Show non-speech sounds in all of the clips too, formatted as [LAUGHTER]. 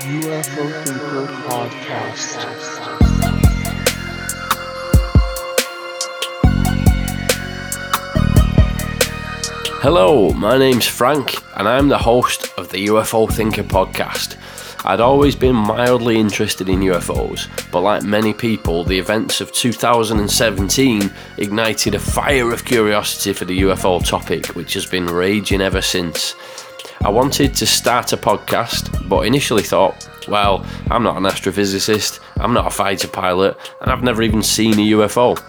UFO Thinker Podcast. Hello, my name's Frank, and I'm the host of the UFO Thinker podcast. I'd always been mildly interested in UFOs, but like many people, the events of 2017 ignited a fire of curiosity for the UFO topic, which has been raging ever since. I wanted to start a podcast, but initially thought, well, I'm not an astrophysicist, I'm not a fighter pilot, and I've never even seen a UFO.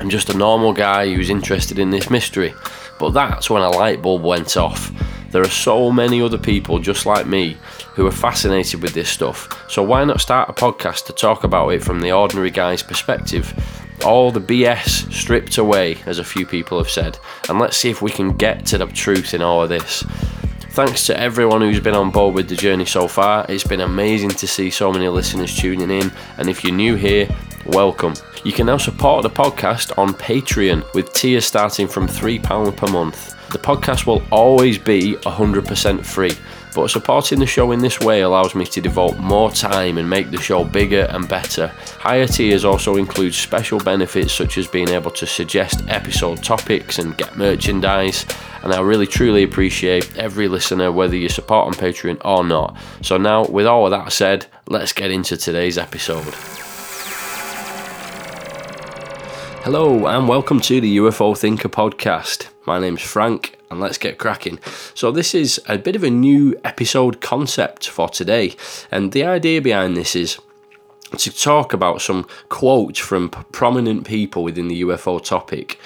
I'm just a normal guy who's interested in this mystery. But that's when a light bulb went off. There are so many other people just like me who are fascinated with this stuff, so why not start a podcast to talk about it from the ordinary guy's perspective? All the BS stripped away, as a few people have said, and let's see if we can get to the truth in all of this. Thanks to everyone who's been on board with the journey so far. It's been amazing to see so many listeners tuning in, and if you're new here, welcome. You can now support the podcast on Patreon with tiers starting from £3 per month. The podcast will always be 100% free, but supporting the show in this way allows me to devote more time and make the show bigger and better. Higher tiers also include special benefits such as being able to suggest episode topics and get merchandise. And I really truly appreciate every listener, whether you support on Patreon or not. So, now with all of that said, let's get into today's episode. Hello, and welcome to the UFO Thinker podcast. My name's Frank, and let's get cracking. So, this is a bit of a new episode concept for today, and the idea behind this is to talk about some quotes from prominent people within the UFO topic,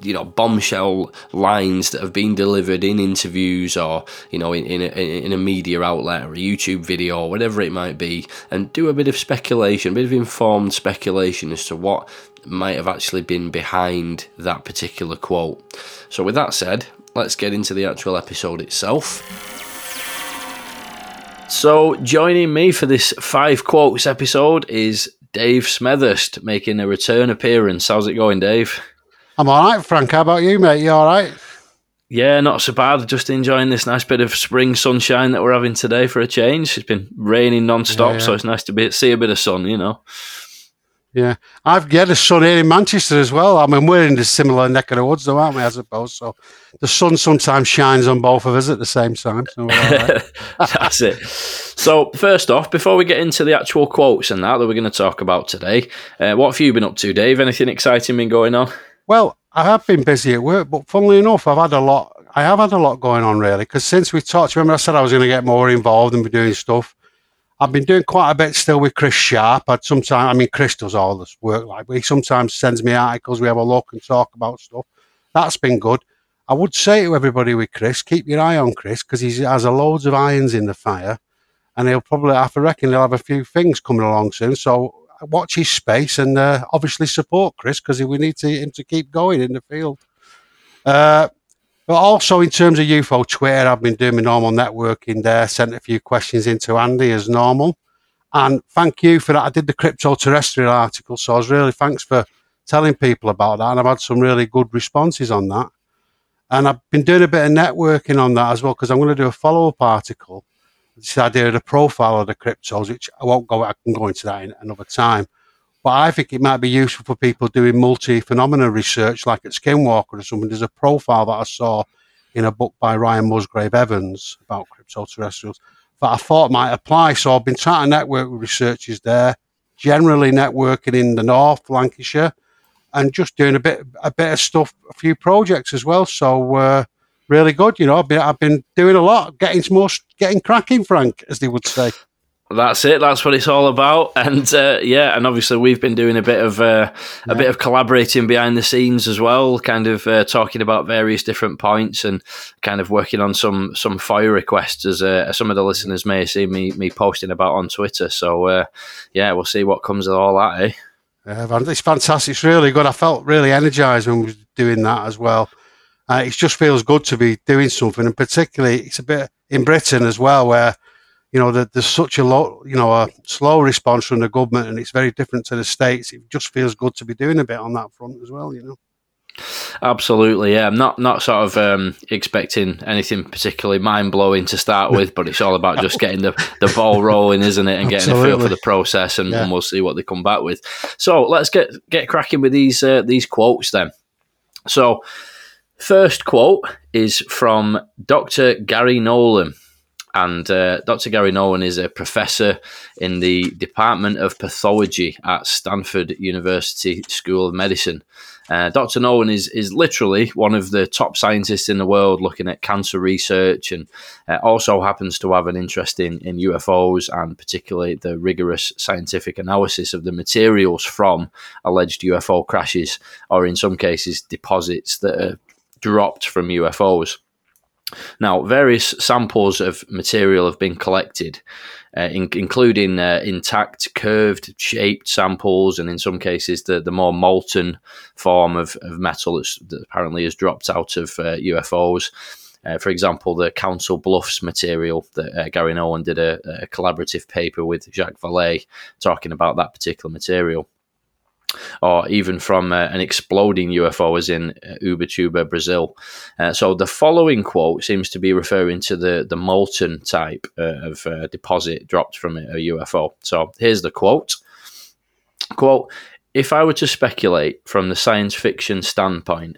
you know, bombshell lines that have been delivered in interviews or, you know, in, in, a, in a media outlet or a YouTube video or whatever it might be, and do a bit of speculation, a bit of informed speculation as to what might have actually been behind that particular quote. So, with that said, let's get into the actual episode itself. So, joining me for this five quotes episode is Dave Smethurst making a return appearance. How's it going, Dave? I'm all right, Frank. How about you, mate? You all right? Yeah, not so bad. Just enjoying this nice bit of spring sunshine that we're having today for a change. It's been raining non-stop, Yeah, yeah. so it's nice to be see a bit of sun, you know. Yeah. I've got a sun here in Manchester as well. I mean, we're in the similar neck of the woods, though, aren't we, I suppose? So the sun sometimes shines on both of us at the same time. So right. [LAUGHS] That's it. So, first off, before we get into the actual quotes and that that we're going to talk about today, uh, what have you been up to, Dave? Anything exciting been going on? Well, I have been busy at work, but funnily enough, I've had a lot. I have had a lot going on really, because since we talked, remember I said I was going to get more involved and be doing stuff. I've been doing quite a bit still with Chris Sharp. I'd sometimes, I mean, Chris does all this work. Like he sometimes sends me articles. We have a look and talk about stuff. That's been good. I would say to everybody with Chris, keep your eye on Chris because he has a loads of irons in the fire, and he'll probably, I reckon, he'll have a few things coming along soon. So watch his space and uh, obviously support Chris because we need to, him to keep going in the field. Uh, but also in terms of UFO Twitter, I've been doing my normal networking there, sent a few questions into Andy as normal. And thank you for that. I did the crypto terrestrial article, so I was really thanks for telling people about that. And I've had some really good responses on that. And I've been doing a bit of networking on that as well, because I'm going to do a follow up article. This idea of the profile of the cryptos, which I won't go, I can go into that in another time. But I think it might be useful for people doing multi phenomena research, like at Skinwalker or something. There's a profile that I saw in a book by Ryan Musgrave Evans about cryptoterrestrials that I thought might apply. So I've been trying to network with researchers there, generally networking in the north, Lancashire, and just doing a bit a bit of stuff, a few projects as well. So uh, really good, you know. I've been, I've been doing a lot, getting more, getting cracking, Frank, as they would say. That's it. That's what it's all about. And uh, yeah, and obviously we've been doing a bit of uh, a bit of collaborating behind the scenes as well, kind of uh, talking about various different points and kind of working on some some FOI requests as uh, some of the listeners may have seen me me posting about on Twitter. So uh, yeah, we'll see what comes of all that. Eh? Yeah, it's fantastic. It's really good. I felt really energized when we were doing that as well. Uh, it just feels good to be doing something, and particularly it's a bit in Britain as well, where you know that there's such a lot, you know, a slow response from the government, and it's very different to the states. It just feels good to be doing a bit on that front as well. You know. Absolutely, yeah. I'm not not sort of um, expecting anything particularly mind blowing to start with, but it's all about just [LAUGHS] getting the, the ball rolling, isn't it, and getting Absolutely. a feel for the process, and, yeah. and, we'll see what they come back with. So let's get get cracking with these uh, these quotes then. So, first quote is from Dr. Gary Nolan. And uh, Dr. Gary Nolan is a professor in the Department of Pathology at Stanford University School of Medicine. Uh, Dr. Nolan is is literally one of the top scientists in the world looking at cancer research, and uh, also happens to have an interest in, in UFOs and particularly the rigorous scientific analysis of the materials from alleged UFO crashes, or in some cases deposits that are dropped from UFOs. Now, various samples of material have been collected, uh, in, including uh, intact, curved, shaped samples, and in some cases, the, the more molten form of, of metal that apparently has dropped out of uh, UFOs. Uh, for example, the Council Bluffs material that uh, Gary Nolan did a, a collaborative paper with Jacques Vallée talking about that particular material or even from uh, an exploding UFO as in uh, Ubatuba, Brazil. Uh, so the following quote seems to be referring to the, the molten type uh, of uh, deposit dropped from a, a UFO. So here's the quote. Quote, if I were to speculate from the science fiction standpoint,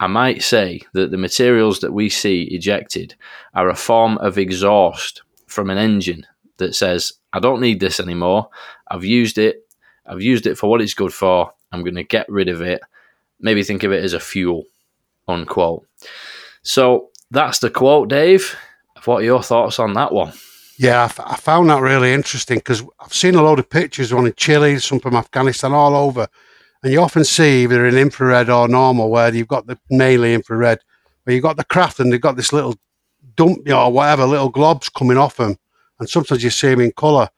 I might say that the materials that we see ejected are a form of exhaust from an engine that says, I don't need this anymore. I've used it. I've used it for what it's good for. I'm going to get rid of it. Maybe think of it as a fuel, unquote. So that's the quote, Dave. What are your thoughts on that one? Yeah, I, f- I found that really interesting because I've seen a load of pictures, one in Chile, some from Afghanistan, all over. And you often see either in infrared or normal, where you've got the mainly infrared, where you've got the craft and they've got this little dump, you know, or whatever, little globs coming off them. And sometimes you see them in colour.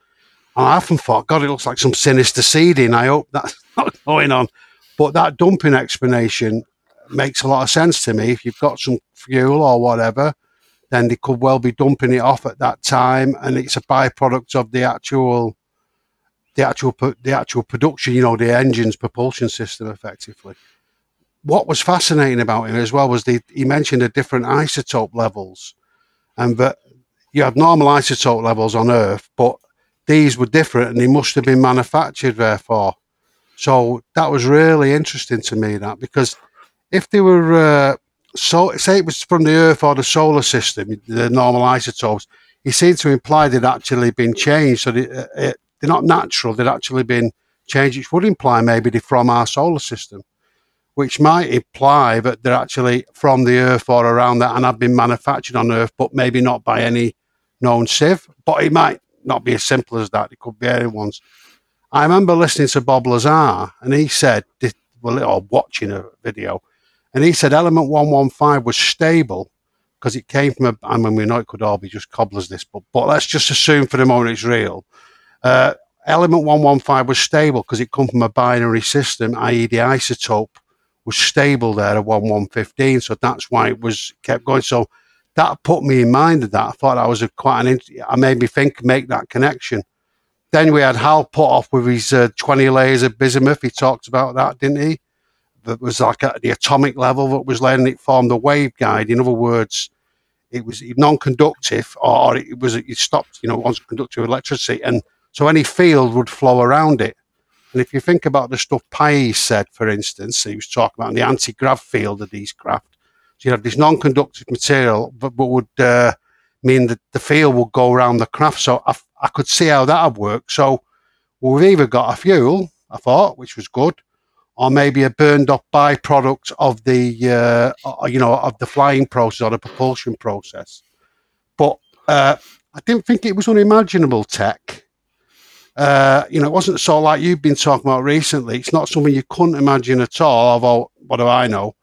I often thought, God, it looks like some sinister seeding. I hope that's [LAUGHS] not going on. But that dumping explanation makes a lot of sense to me. If you've got some fuel or whatever, then they could well be dumping it off at that time, and it's a byproduct of the actual, the actual, the actual production. You know, the engine's propulsion system, effectively. What was fascinating about him as well was the, he mentioned the different isotope levels, and that you have normal isotope levels on Earth, but these were different and they must have been manufactured therefore. So that was really interesting to me that because if they were uh, so say it was from the Earth or the solar system, the normal isotopes, he seemed to imply they'd actually been changed. So they, uh, it, they're not natural; they'd actually been changed, which would imply maybe they're from our solar system, which might imply that they're actually from the Earth or around that and have been manufactured on Earth, but maybe not by any known sieve. But it might not be as simple as that. It could be anyone's. I remember listening to Bob Lazar, and he said, well, or watching a video, and he said element 115 was stable because it came from a, I mean, we know it could all be just cobblers this, but, but let's just assume for the moment it's real. Uh, element 115 was stable because it come from a binary system, i.e. the isotope was stable there at 1115. So that's why it was kept going. So that put me in mind of that. I thought that was a quite an. I made me think, make that connection. Then we had Hal Puthoff with his uh, 20 layers of bismuth. He talked about that, didn't he? That was like at the atomic level that was letting it form the waveguide. In other words, it was non-conductive, or it was it stopped. You know, once conductive electricity, and so any field would flow around it. And if you think about the stuff Pais said, for instance, he was talking about the anti-grav field of these craft so you have this non-conductive material, but, but would uh, mean that the field would go around the craft. So I, I could see how that would work. So we've either got a fuel, I thought, which was good, or maybe a burned up byproduct of the, uh, you know, of the flying process or the propulsion process. But uh, I didn't think it was unimaginable tech. Uh, you know, it wasn't so like you've been talking about recently. It's not something you couldn't imagine at all. Although, what do I know?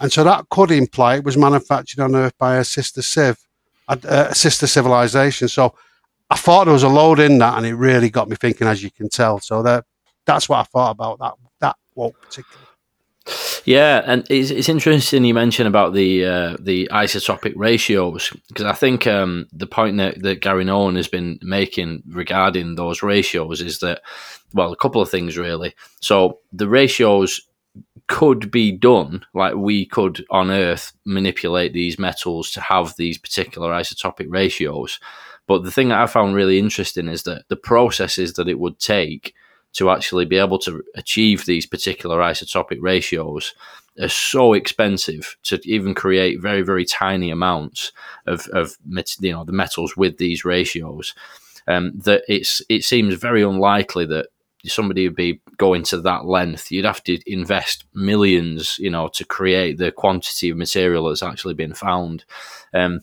And so that could imply it was manufactured on Earth by a sister civ, a, a sister civilization. So I thought there was a load in that, and it really got me thinking, as you can tell. So that that's what I thought about that that quote particularly. Yeah, and it's, it's interesting you mentioned about the uh, the isotopic ratios because I think um, the point that, that Gary Nolan has been making regarding those ratios is that well, a couple of things really. So the ratios could be done. Like we could on Earth manipulate these metals to have these particular isotopic ratios. But the thing that I found really interesting is that the processes that it would take to actually be able to achieve these particular isotopic ratios are so expensive to even create very very tiny amounts of, of you know the metals with these ratios um, that it's it seems very unlikely that somebody would be going to that length. You'd have to invest millions, you know, to create the quantity of material that's actually been found. Um,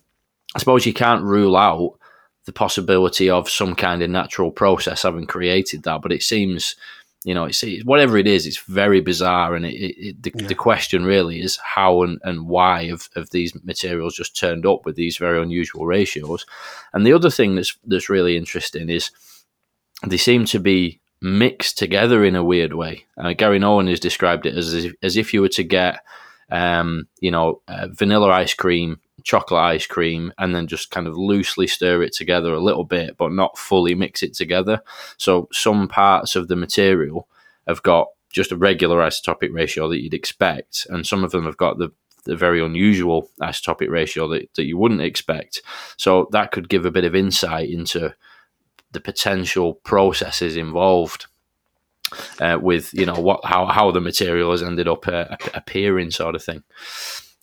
I suppose you can't rule out the possibility of some kind of natural process having created that, but it seems, you know, it's, whatever it is, it's very bizarre. And it, it, the, yeah. the, question really is how and, and why have, have these materials just turned up with these very unusual ratios. And the other thing that's that's really interesting is they seem to be mixed together in a weird way. Uh, Gary Nolan has described it as if, as if you were to get, um, you know, uh, vanilla ice cream, chocolate ice cream, and then just kind of loosely stir it together a little bit, but not fully mix it together. So some parts of the material have got just a regular isotopic ratio that you'd expect, and some of them have got the the very unusual isotopic ratio that, that you wouldn't expect. So that could give a bit of insight into the potential processes involved uh, with you know what how how the material has ended up uh, appearing sort of thing.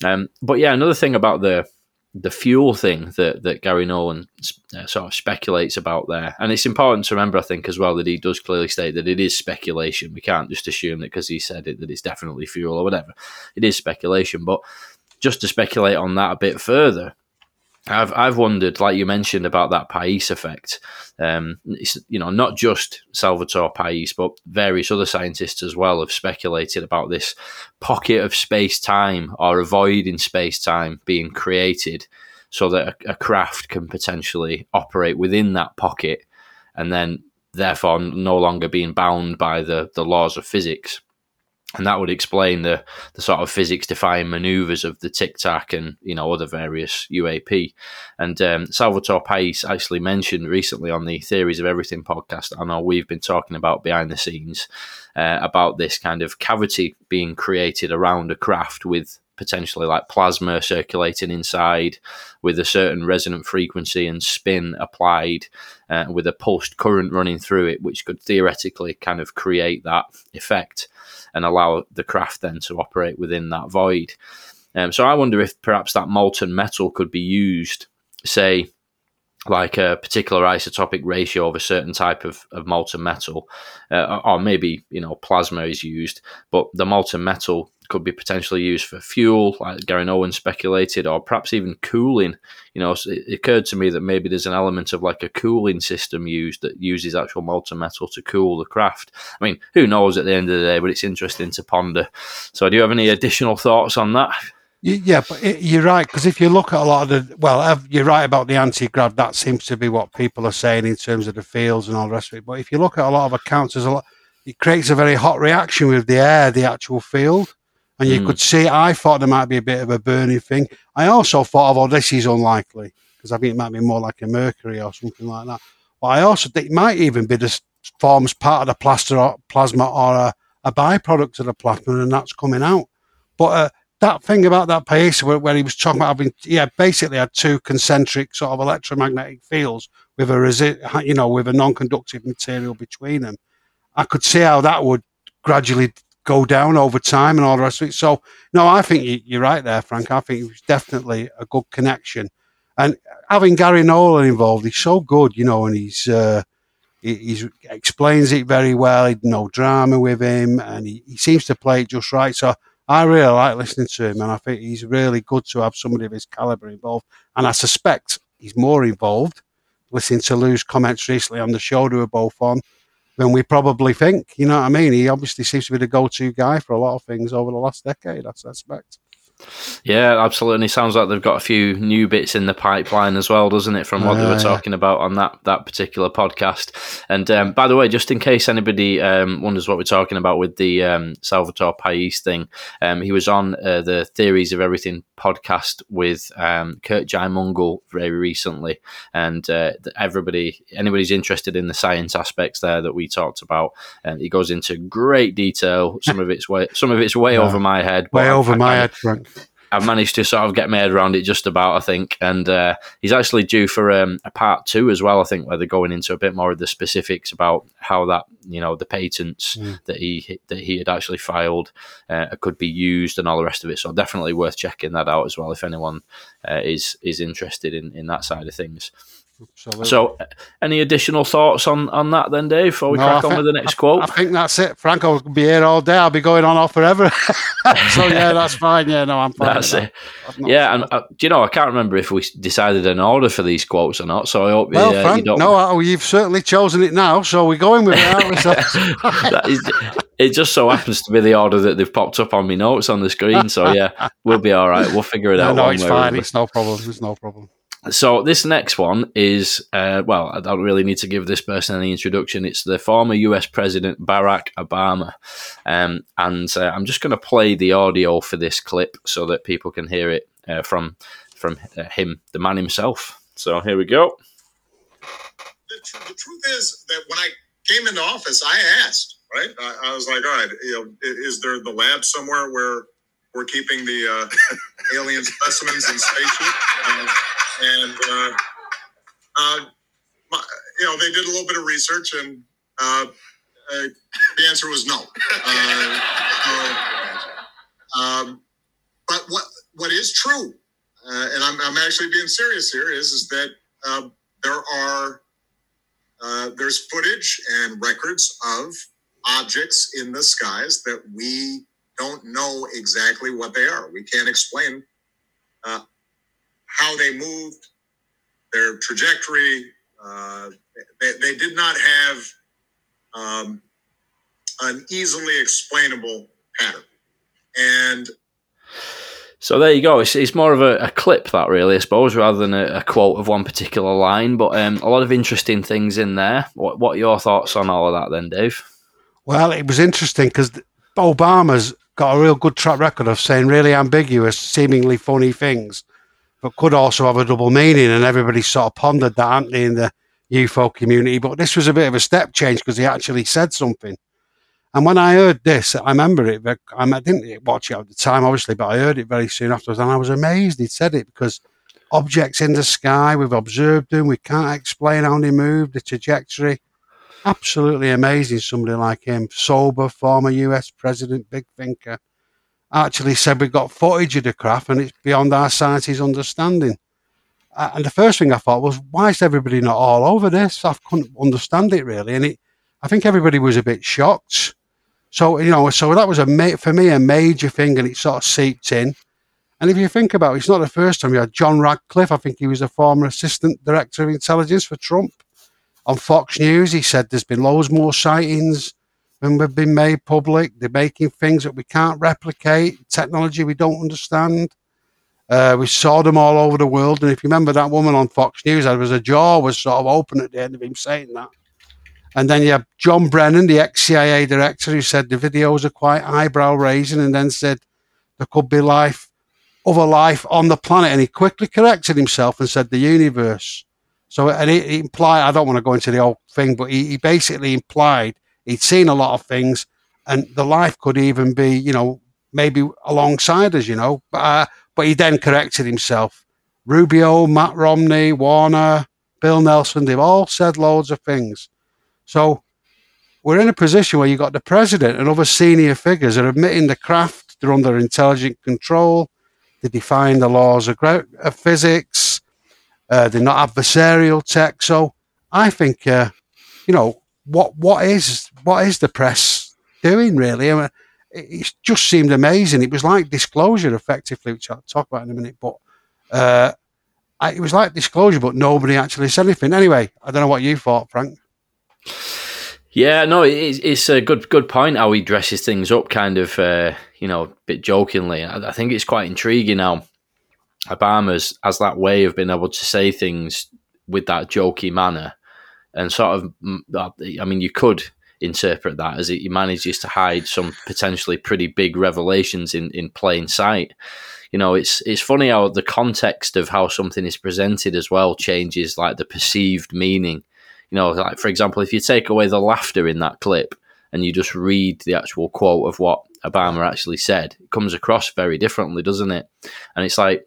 Um, but yeah, another thing about the the fuel thing that that Gary Nolan uh, sort of speculates about there, and it's important to remember, I think, as well that he does clearly state that it is speculation. We can't just assume that because he said it that it's definitely fuel or whatever. It is speculation, but just to speculate on that a bit further, I've I've wondered, like you mentioned, about that Pais effect. Um, it's, you know, not just Salvatore Pais, but various other scientists as well have speculated about this pocket of space time or a void in space time being created, so that a, a craft can potentially operate within that pocket, and then therefore no longer being bound by the the laws of physics and that would explain the the sort of physics defying maneuvers of the Tic Tac and you know other various UAP. And um, Salvatore Pais actually mentioned recently on the Theories of Everything podcast. I know we've been talking about behind the scenes uh, about this kind of cavity being created around a craft with potentially like plasma circulating inside with a certain resonant frequency and spin applied uh, with a pulsed current running through it, which could theoretically kind of create that effect and allow the craft then to operate within that void. Um, so I wonder if perhaps that molten metal could be used, say, like a particular isotopic ratio of a certain type of, of molten metal, uh, or maybe you know plasma is used, but the molten metal could be potentially used for fuel, like Gary Nolan speculated, or perhaps even cooling. You know, it occurred to me that maybe there's an element of like a cooling system used that uses actual molten metal to cool the craft. I mean, who knows at the end of the day, but it's interesting to ponder. So, do you have any additional thoughts on that? Yeah, but it, you're right because if you look at a lot of the well, you're right about the anti-grav. That seems to be what people are saying in terms of the fields and all the rest of it. But if you look at a lot of accounts, there's a lot. It creates a very hot reaction with the air, the actual field, and you mm. could see. I thought there might be a bit of a burning thing. I also thought, of, oh, this is unlikely because I think it might be more like a mercury or something like that. But I also think it might even be this forms part of the plaster or plasma or a, a byproduct of the plasma, and that's coming out. But uh, that thing about that Pais where, where, he was talking about having, yeah, basically had two concentric sort of electromagnetic fields with a resi- you know, with a non-conductive material between them. I could see how that would gradually go down over time and all the rest of it. So, no, I think you, are right there, Frank. I think it was definitely a good connection. And having Gary Nolan involved, he's so good, you know, and he's uh, he he's, explains it very well. No drama with him, and he, he seems to play it just right. So I really like listening to him, and I think he's really good to have somebody of his caliber involved. And I suspect he's more involved. Listening to Lou's comments recently on the show they were both on than we probably think. You know what I mean? He obviously seems to be the go-to guy for a lot of things over the last decade. I suspect. Yeah, absolutely. And it sounds like they've got a few new bits in the pipeline as well, doesn't it? From what they were talking about on that that particular podcast. And um, by the way, just in case anybody um, wonders what we're talking about with the um, Salvatore Pais thing, um, he was on uh, the Theories of Everything podcast with um, Kurt Jaimungal very recently, and uh, everybody, anybody's interested in the science aspects there that we talked about, and he goes into great detail. Some of it's way, some of it's way yeah. over my head, way over my head, Frank. I've managed to sort of get my head around it just about, I think. And uh, he's actually due for um, a part two as well, I think, where they're going into a bit more of the specifics about how that, you know, the patents mm. that he that he had actually filed uh, could be used and all the rest of it. So definitely worth checking that out as well if anyone uh, is is interested in, in that side of things. Absolutely. So, any additional thoughts on, on that then, Dave, before we no, crack on with the next quote? I think that's it. Frank will be here all day. I'll be going on off forever. [LAUGHS] so, yeah, [LAUGHS] that's fine. Yeah, no, I'm fine. That's it. That. Yeah, and uh, do you know, I can't remember if we decided an order for these quotes or not. So, I hope well, uh, Frank, you don't. No, uh, you've certainly chosen it now. So, we're going with it, [LAUGHS] it just so happens to be the order that they've popped up on my notes on the screen. So, yeah, we'll be all right. We'll figure it out. No, it's fine. It's no problem. It's no problem. So this next one is uh, well, I don't really need to give this person any introduction. It's the former U.S. President Barack Obama, um, and uh, I'm just going to play the audio for this clip so that people can hear it uh, from from uh, him, the man himself. So here we go. The, tr- the, truth is that when I came into office, I asked. Right, I, I, was like, all right, you know, is there the lab somewhere where we're keeping the uh, [LAUGHS] alien specimens in spaceship? And uh, uh, my, you know they did a little bit of research, and uh, uh the answer was no. [LAUGHS] Uh, um, but what what is true, uh, and I'm, I'm actually being serious here, is is that there are there's footage and records of objects in the skies that we don't know exactly what they are. We can't explain uh, how they moved, their trajectory. Uh, they, they, did not have um, an easily explainable pattern. And so there you go. It's, it's more of a, a, clip that really, I suppose, rather than a, a quote of one particular line. But um, a lot of interesting things in there. What, what are your thoughts on all of that, then, Dave? Well, it was interesting because Obama's got a real good track record of saying really ambiguous, seemingly funny things but could also have a double meaning. And everybody sort of pondered that, hadn't they, in the UFO community. But this was a bit of a step change because he actually said something. And when I heard this, I remember it. But I didn't watch it at the time, obviously, but I heard it very soon afterwards, and I was amazed he'd said it because objects in the sky, we've observed them, we can't explain how they move, the trajectory. Absolutely amazing. Somebody like him, sober, former US president, big thinker actually said we've got footage of the craft and it's beyond our science's understanding. And the first thing I thought was, why is everybody not all over this? I couldn't understand it really, and it, I think everybody was a bit shocked. So you know, so that was a ma- for me a major thing, and it sort of seeped in. And if you think about it, it's not the first time you had John Ratcliffe. I think he was a former assistant director of intelligence for Trump. On Fox News, he said there's been loads more sightings when we've been made public. They're making things that we can't replicate, technology we don't understand. Uh, we saw them all over the world. And if you remember that woman on Fox News, there was a jaw was sort of open at the end of him saying that. And then you have John Brennan, the ex CIA director, who said the videos are quite eyebrow raising and then said there could be life, other life on the planet. And he quickly corrected himself and said the universe. So, and he, he implied, I don't want to go into the whole thing, but he, he basically implied He'd seen a lot of things, and the life could even be, you know, maybe alongside us, you know. But, uh, but he then corrected himself. Rubio, Matt Romney, Warner, Bill Nelson, they've all said loads of things. So we're in a position where you've got the president and other senior figures are admitting the craft, they're under intelligent control, they define the laws of, of physics, uh, they're not adversarial tech. So I think, uh, you know, what what is what is the press doing really? I mean, it just seemed amazing. It was like disclosure, effectively, which I'll talk about in a minute. But uh, I, it was like disclosure, but nobody actually said anything. Anyway, I don't know what you thought, Frank. Yeah, no, it's, it's a good good point how he dresses things up, kind of. Uh, you know, a bit jokingly, I, I think it's quite intriguing how Obama's has that way of being able to say things with that jokey manner, and sort of, mm, I mean, you could interpret that as he manages to hide some potentially pretty big revelations in, in plain sight. You know, it's it's funny how the context of how something is presented as well changes like the perceived meaning. You know, like for example, if you take away the laughter in that clip and you just read the actual quote of what Obama actually said, it comes across very differently, doesn't it? And it's like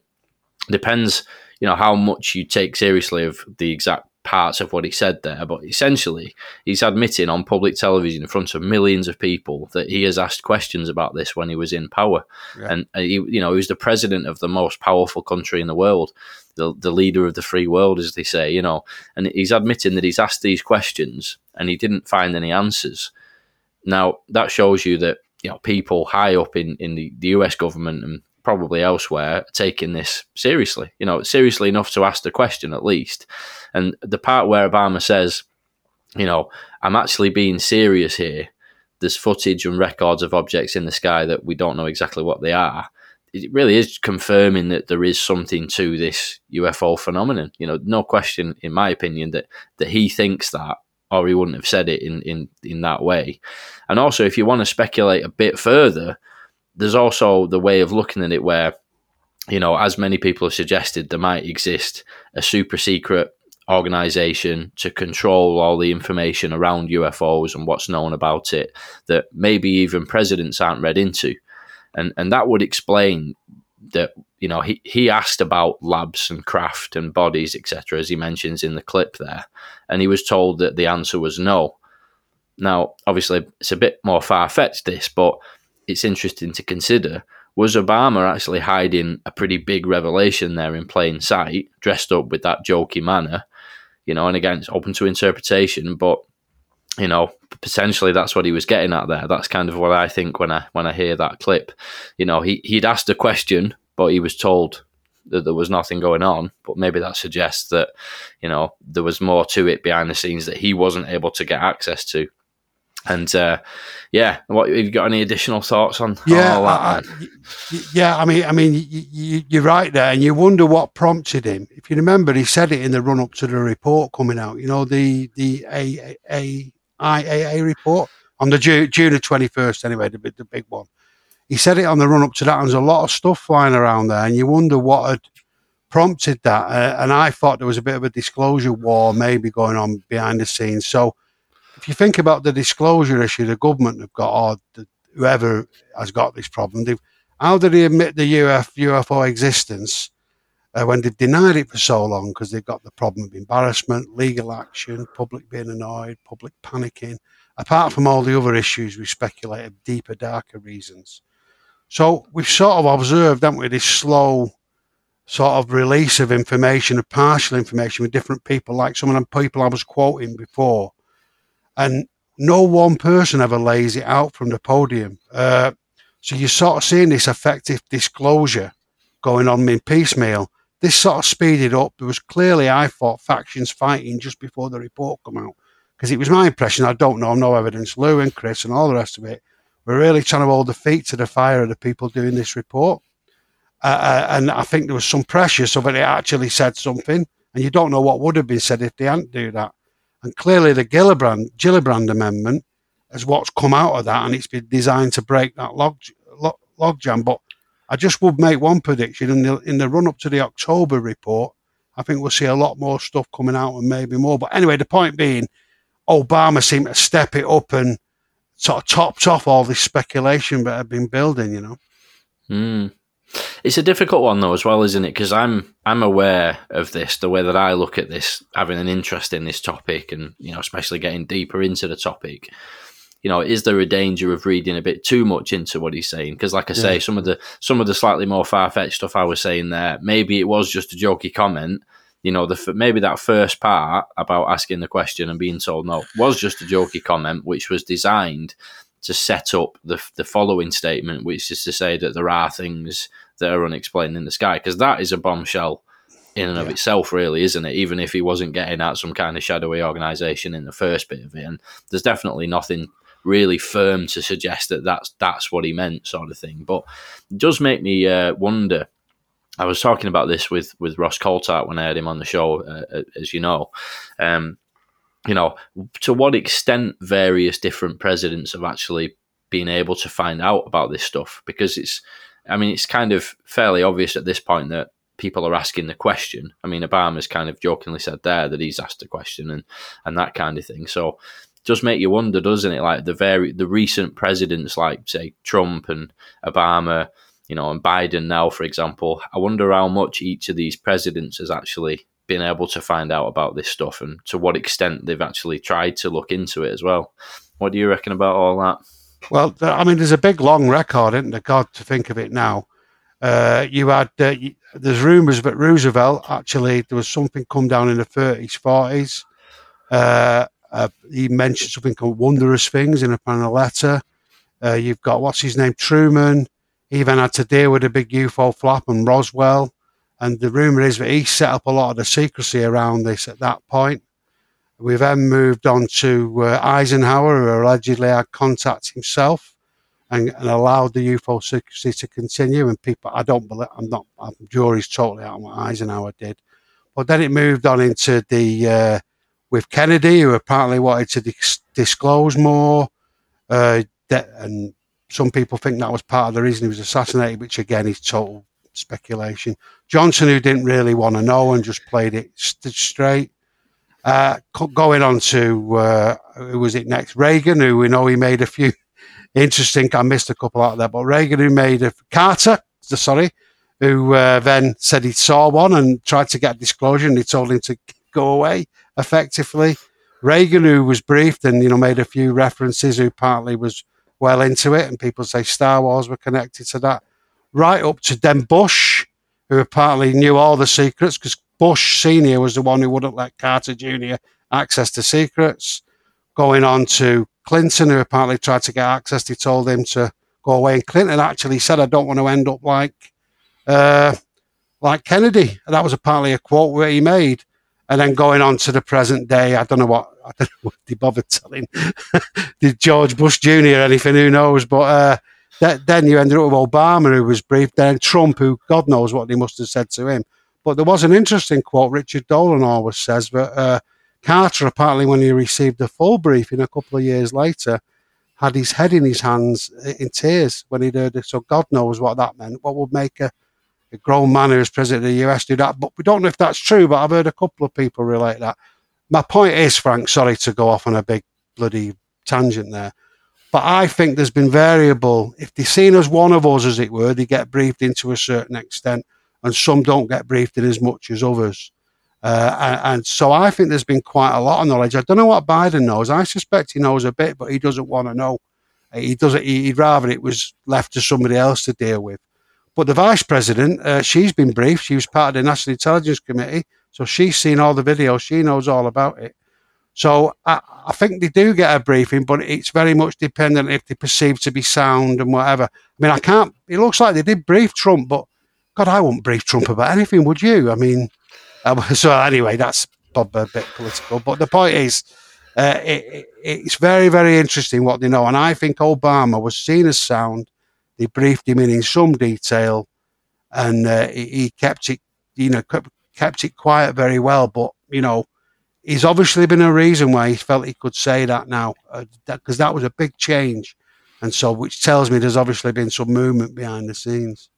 depends, you know, how much you take seriously of the exact parts of what he said there, but essentially he's admitting on public television in front of millions of people that he has asked questions about this when he was in power, yeah. and uh, he, you know, he was the president of the most powerful country in the world, the the leader of the free world, as they say, you know, and he's admitting that he's asked these questions and he didn't find any answers. Now that shows you that you know people high up in in the, the U.S. government and probably elsewhere taking this seriously, you know, seriously enough to ask the question at least. And the part where Obama says, you know, I'm actually being serious here. There's footage and records of objects in the sky that we don't know exactly what they are. It really is confirming that there is something to this UFO phenomenon. You know, no question, in my opinion, that that he thinks that, or he wouldn't have said it in in in that way. And also, if you want to speculate a bit further, there's also the way of looking at it where, you know, as many people have suggested, there might exist a super secret organization to control all the information around UFOs and what's known about it that maybe even presidents aren't read into. And and that would explain that you know he, he asked about labs and craft and bodies etc as he mentions in the clip there and he was told that the answer was no now obviously it's a bit more far-fetched this but it's interesting to consider was Obama actually hiding a pretty big revelation there in plain sight, dressed up with that jokey manner, you know, and again, it's open to interpretation, but you know, potentially that's what he was getting at there. That's kind of what I think when I when I hear that clip. You know, he he'd asked a question, but he was told that there was nothing going on. But maybe that suggests that, you know, there was more to it behind the scenes that he wasn't able to get access to. And uh, yeah, what have you got any additional thoughts on? Yeah, I, yeah. I mean, I mean, you, you're right there, and you wonder what prompted him. If you remember, he said it in the run up to the report coming out. You know, the the A A IAA report on the June, June the twenty first. Anyway, the the big one. He said it on the run up to that, and there's a lot of stuff flying around there, and you wonder what had prompted that. Uh, and I thought there was a bit of a disclosure war maybe going on behind the scenes. So if you think about the disclosure issue the government have got, or the, whoever has got this problem, how did they admit the UF, UFO existence uh, when they've denied it for so long? Because they've got the problem of embarrassment, legal action, public being annoyed, public panicking, apart from all the other issues we speculate of deeper, darker reasons. So we've sort of observed, haven't we, this slow sort of release of information, of partial information with different people, like some of the people I was quoting before and no one person ever lays it out from the podium. Uh, so you're sort of seeing this effective disclosure going on in piecemeal. This sort of speeded up. There was clearly, I thought, factions fighting just before the report come out. Because it was my impression, I don't know, no evidence. Lou and Chris and all the rest of it were really trying to hold the feet to the fire of the people doing this report. Uh, uh and I think there was some pressure so that it actually said something. And you don't know what would have been said if they hadn't do that. And clearly, the Gillibrand, Gillibrand Amendment is what's come out of that, and it's been designed to break that log, log, log jam. But I just would make one prediction in the in the run up to the October report. I think we'll see a lot more stuff coming out and maybe more. But anyway, the point being, Obama seemed to step it up and sort of topped off all this speculation that had been building, you know. Mm. It's a difficult one though, as well, isn't it? Because I'm I'm aware of this, the way that I look at this, having an interest in this topic, and you know, especially getting deeper into the topic. You know, is there a danger of reading a bit too much into what he's saying? Because, like I say, some of the some of the slightly more far fetched stuff I was saying there, maybe it was just a jokey comment. You know, the maybe that first part about asking the question and being told no was just a jokey comment, which was designed to set up the the following statement, which is to say that there are things that are unexplained in the sky, because that is a bombshell in and yeah. of itself, really, isn't it? Even if he wasn't getting at some kind of shadowy organization in the first bit of it, and there's definitely nothing really firm to suggest that that's that's what he meant, sort of thing. But it does make me uh, wonder. I was talking about this with with Ross Coulthart when I had him on the show, uh, as you know. Um, you know, to what extent various different presidents have actually been able to find out about this stuff because it's I mean, it's kind of fairly obvious at this point that people are asking the question. I mean, Obama's kind of jokingly said there that he's asked the question and, and that kind of thing. So does make you wonder, doesn't it? Like the very the recent presidents, like say Trump and Obama, you know, and Biden now, for example. I wonder how much each of these presidents has actually been able to find out about this stuff and to what extent they've actually tried to look into it as well. What do you reckon about all that? Well, I mean, there's a big long record, isn't there? God, to think of it now. Uh, you had uh, there's rumours that Roosevelt actually there was something come down in the 30s, 40s. Uh, uh, he mentioned something called wondrous things in a, a letter. Uh, you've got what's his name, Truman. He even had to deal with a big UFO flap and Roswell. And the rumour is that he set up a lot of the secrecy around this at that point. We then moved on to uh, Eisenhower, who allegedly had contact himself and, and, allowed the UFO secrecy to continue. And people, I don't believe, I'm not, I'm, jury's totally out on what Eisenhower did. But then it moved on into the, uh, with Kennedy, who apparently wanted to dis- disclose more. Uh, that, and some people think that was part of the reason he was assassinated, which again is total speculation. Johnson, who didn't really want to know and just played it st- straight. Uh, going on to uh, who was it next? Reagan, who we know he made a few [LAUGHS] interesting. I missed a couple out there, but Reagan, who made a Carter, sorry, who uh, then said he saw one and tried to get disclosure, and he told him to go away effectively. Reagan, who was briefed and you know made a few references, who partly was well into it, and people say Star Wars were connected to that. Right up to then Bush, who apparently knew all the secrets because Bush Senior was the one who wouldn't let Carter Junior access to secrets. Going on to Clinton, who apparently tried to get access, he told him to go away. And Clinton actually said, "I don't want to end up like uh, like Kennedy." And that was apparently a quote where he made. And then going on to the present day, I don't know what [LAUGHS] I don't know what they bothered telling. [LAUGHS] Did George Bush Jr. anything? Who knows? But uh, th- then you ended up with Obama, who was briefed. Then Trump, who God knows what they must have said to him. But there was an interesting quote Richard Dolan always says that uh, Carter, apparently, when he received the full briefing a couple of years later, had his head in his hands in tears when he'd heard it. So God knows what that meant. What would make a, a grown man who's president of the US do that? But we don't know if that's true, but I've heard a couple of people relate that. My point is, Frank, sorry to go off on a big bloody tangent there. But I think there's been variable. If they're seen as one of us, as it were, they get briefed into a certain extent and some don't get briefed in as much as others. Uh, and, and, so I think there's been quite a lot of knowledge. I don't know what Biden knows. I suspect he knows a bit, but he doesn't want to know. He doesn't. He'd rather it was left to somebody else to deal with. But the vice president, uh, she's been briefed. She was part of the National Intelligence Committee, so she's seen all the videos. She knows all about it. So I, I think they do get a briefing, but it's very much dependent if they perceive to be sound and whatever. I mean, I can't. It looks like they did brief Trump, but God, I wouldn't brief Trump about anything, would you? I mean, [LAUGHS] so anyway, that's a bit political. But the point is, uh, it, it's very, very interesting what they know. And I think Obama was seen as sound. They briefed him in in some detail, and uh, he, he kept it, you know, kept it quiet very well. But you know, he's obviously been a reason why he felt he could say that now, because uh, that, that was a big change, and so which tells me there's obviously been some movement behind the scenes.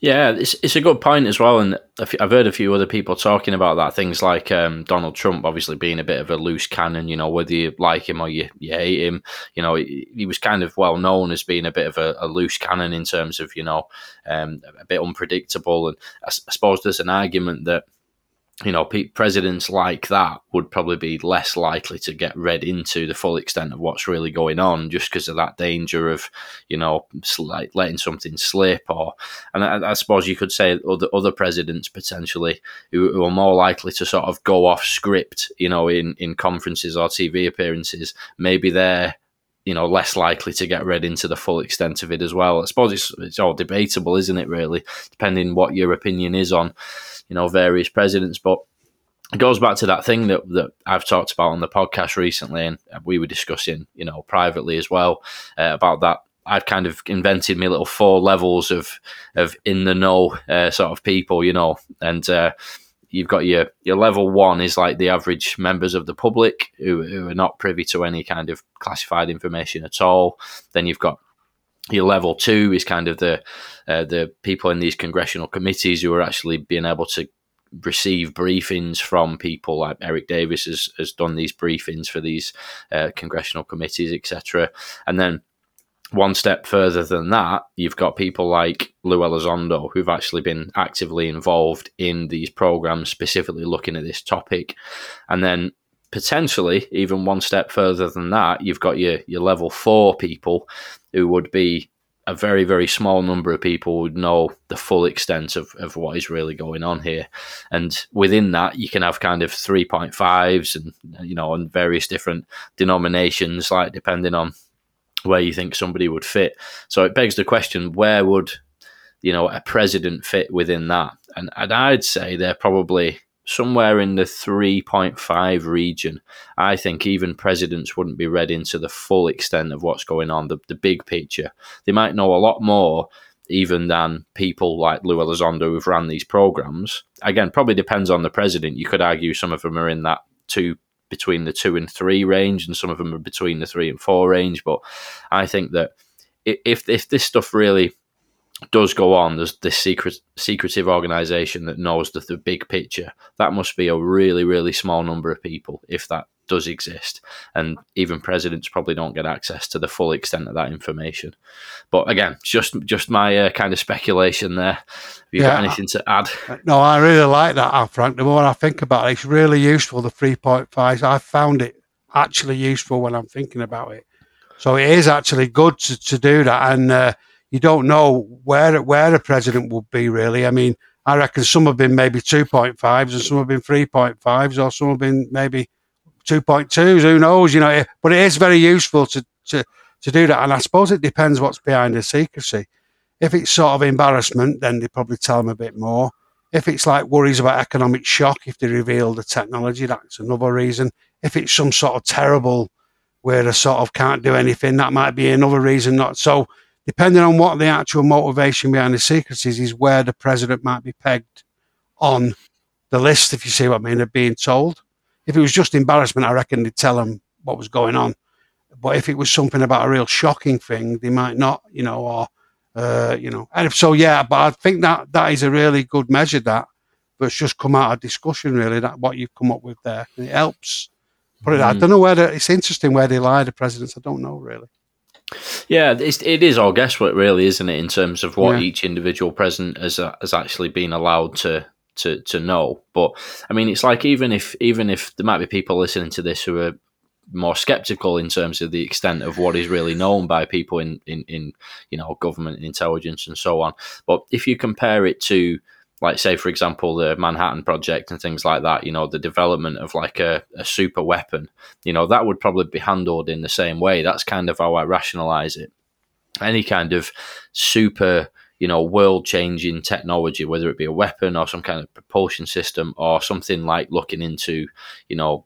Yeah, it's it's a good point as well, and I've heard a few other people talking about that. Things like um, Donald Trump, obviously being a bit of a loose cannon. You know, whether you like him or you, you hate him, you know, he, he was kind of well known as being a bit of a, a loose cannon in terms of you know um, a bit unpredictable. And I, I suppose there's an argument that you know, presidents like that would probably be less likely to get read into the full extent of what's really going on, just because of that danger of, you know, like letting something slip. Or, and I, I, suppose you could say other other presidents potentially who, who, are more likely to sort of go off script, you know, in in conferences or TV appearances. Maybe they're you know less likely to get read into the full extent of it as well. I suppose it's it's all debatable, isn't it? Really, depending what your opinion is on you know various presidents. But it goes back to that thing that, that I've talked about on the podcast recently, and we were discussing, you know, privately as well uh, about that. I've kind of invented my little four levels of of in the know uh, sort of people, you know, and uh, you've got your your level one is like the average members of the public who, who are not privy to any kind of classified information at all. Then you've got your level two is kind of the uh, the people in these congressional committees who are actually being able to receive briefings from people like Eric Davis has, has done these briefings for these uh, congressional committees, etc. And then one step further than that, you've got people like Lou Elizondo who've actually been actively involved in these programs, specifically looking at this topic. And then potentially, even one step further than that, you've got your, your level four people who would be a very, very small number of people would know the full extent of, of what is really going on here. And within that, you can have kind of 3.5s and, you know, and various different denominations, like depending on where you think somebody would fit. So it begs the question where would, you know, a president fit within that? And, and I'd say they're probably somewhere in the 3.5 region. I think even presidents wouldn't be read into the full extent of what's going on, the, the big picture. They might know a lot more even than people like Lou Elizondo who've ran these programs. Again, probably depends on the president. You could argue some of them are in that two between the two and three range, and some of them are between the three and four range. But I think that if if this stuff really does go on, there's this secret secretive organization that knows the, the big picture. That must be a really, really small number of people, if that does exist. And even presidents probably don't get access to the full extent of that information. But again, just just my uh, kind of speculation there. Have you yeah, got anything to add? [LAUGHS] No, I really like that, Frank. The more I think about it, it's really useful. The three point five. I found it actually useful when I'm thinking about it. So it is actually good to, to do that, and uh, you don't know where where a president would be really. I mean, I reckon some have been maybe 2.5s and some have been 3.5s or some have been maybe 2.2s. Who knows? You know, but it is very useful to, to, to do that. And I suppose it depends what's behind the secrecy. If it's sort of embarrassment, then they probably tell them a bit more. If it's like worries about economic shock, if they reveal the technology, that's another reason. If it's some sort of terrible where they sort of can't do anything, that might be another reason not. So depending on what the actual motivation behind the secrets is, is where the president might be pegged on the list, if you see what I mean, of being told. If it was just embarrassment, I reckon they'd tell them what was going on. But if it was something about a real shocking thing, they might not, you know, or, uh, you know. And if so, yeah, but I think that that is a really good measure that, but it's just come out of discussion, really, that what you've come up with there. And it helps. Put it, mm. I don't know whether it's interesting where they lie, the presidents. I don't know, really. Yeah, it's, it is all guesswork, really, isn't it? In terms of what yeah. each individual president has uh, has actually been allowed to to to know. But I mean, it's like even if even if there might be people listening to this who are more skeptical in terms of the extent of what is really known by people in in, in you know government intelligence and so on. But if you compare it to like say for example the manhattan project and things like that you know the development of like a, a, super weapon you know that would probably be handled in the same way. That's kind of how i rationalize it. Any kind of super you know world changing technology whether it be a weapon or some kind of propulsion system or something like looking into you know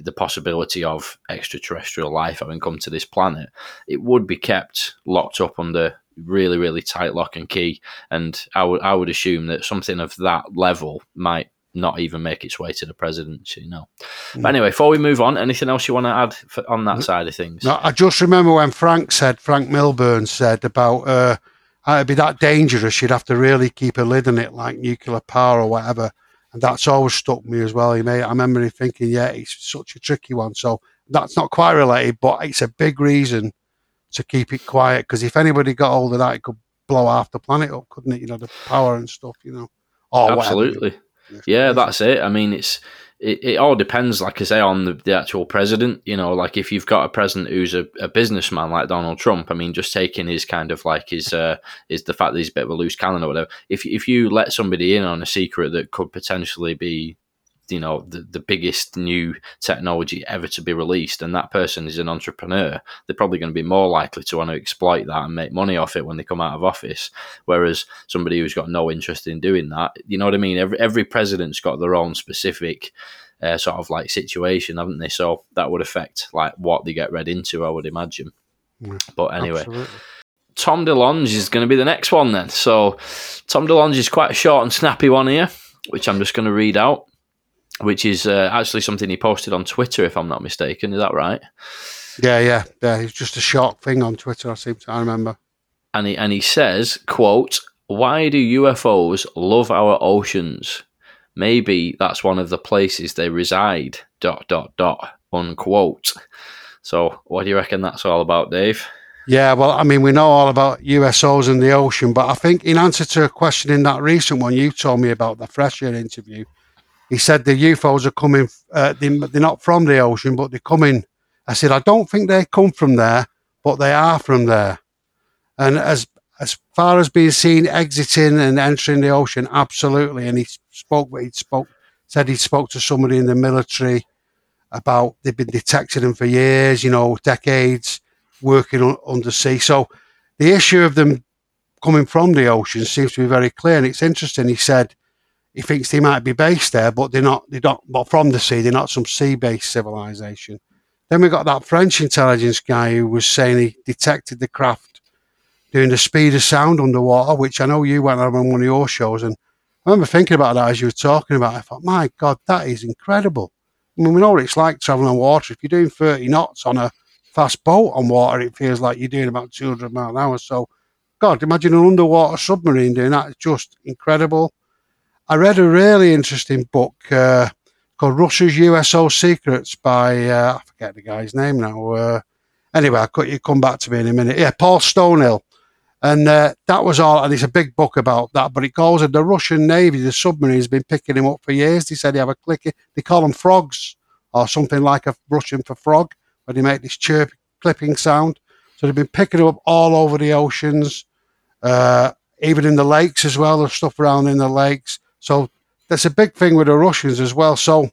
the possibility of extraterrestrial life having come to this planet it would be kept locked up under really, really tight lock and key. And I would I would assume that something of that level might not even make its way to the presidency. You know. Mm. But anyway, before we move on, anything else you want to add for, on that mm. side of things? No, I just remember when Frank said Frank Milburn said about. Uh, it'd be that dangerous. You'd have to really keep a lid on it, like nuclear power or whatever. And that's always stuck me as well. You may, I remember him thinking, yeah, it's such a tricky one. So that's not quite related, but it's a big reason to keep it quiet because if anybody got hold of that, it could blow half the planet up, couldn't it? You know, the power and stuff. You know, absolutely. Whatever. Yeah, that's it. I mean, it's it, it all depends, like I say, on the, the actual president. You know, like if you've got a president who's a, a businessman like Donald Trump, I mean, just taking his kind of like his uh, is the fact that he's a bit of a loose cannon or whatever. If if you let somebody in on a secret that could potentially be you know the, the biggest new technology ever to be released and that person is an entrepreneur they're probably going to be more likely to want to exploit that and make money off it when they come out of office whereas somebody who's got no interest in doing that you know what i mean every, every president's got their own specific uh, sort of like situation, haven't they? So that would affect like what they get read into, I would imagine. Yeah, But anyway, Absolutely. Tom DeLonge is going to be the next one then. So Tom DeLonge is quite a short and snappy one here, which I'm just going to read out, which is uh, actually something he posted on Twitter, if I'm not mistaken. Is that right? Yeah, yeah, yeah. It's just a short thing on Twitter. I seem to I remember. And he and he says, "quote Why do UFOs love our oceans? Maybe that's one of the places they reside." Dot dot dot. Unquote. So, what do you reckon that's all about, Dave? Yeah, well, I mean, we know all about USOs in the ocean, but I think in answer to a question in that recent one you told me about the fresh air interview, he said the UFOs are coming. Uh, they, they're not from the ocean, but they're coming. I said I don't think they come from there, but they are from there. And as as far as being seen exiting and entering the ocean, absolutely. And he spoke. He spoke. Said he spoke to somebody in the military about they've been detecting them for years. You know, decades working on, undersea. So the issue of them coming from the ocean seems to be very clear. And it's interesting. He said he thinks they might be based there, but they're not. They're not. But from the sea, they're not some sea-based civilization. Then we got that French intelligence guy who was saying he detected the craft doing the speed of sound underwater, which I know you went on one of your shows, and I remember thinking about that as you were talking about. It. I thought, my God, that is incredible. I mean, we know what it's like traveling on water. If you're doing 30 knots on a fast boat on water, it feels like you're doing about 200 miles an hour. So, God, imagine an underwater submarine doing that. It's just incredible. I read a really interesting book uh, called Russia's USO Secrets by, uh, I forget the guy's name now. Uh, anyway, I'll cut you come back to me in a minute. Yeah, Paul Stonehill. And uh, that was all. And it's a big book about that. But it goes that the Russian Navy, the submarine, has been picking him up for years. They said they have a click. They call them frogs or something like a Russian for frog, where they make this chirp clipping sound. So they've been picking them up all over the oceans, uh, even in the lakes as well. There's stuff around in the lakes. So that's a big thing with the Russians as well. So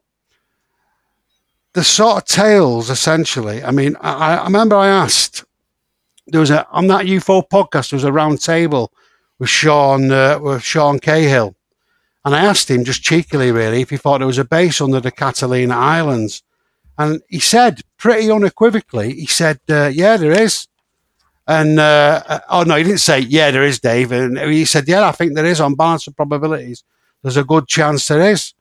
the sort of tales, essentially. I mean, I, I remember I asked there was a on that UFO podcast. There was a round table with Sean uh, with Sean Cahill, and I asked him just cheekily, really, if he thought there was a base under the Catalina Islands, and he said pretty unequivocally, he said, uh, "Yeah, there is." And uh, uh, oh no, he didn't say yeah, there is, Dave. And he said, "Yeah, I think there is. On balance of probabilities, there's a good chance there is."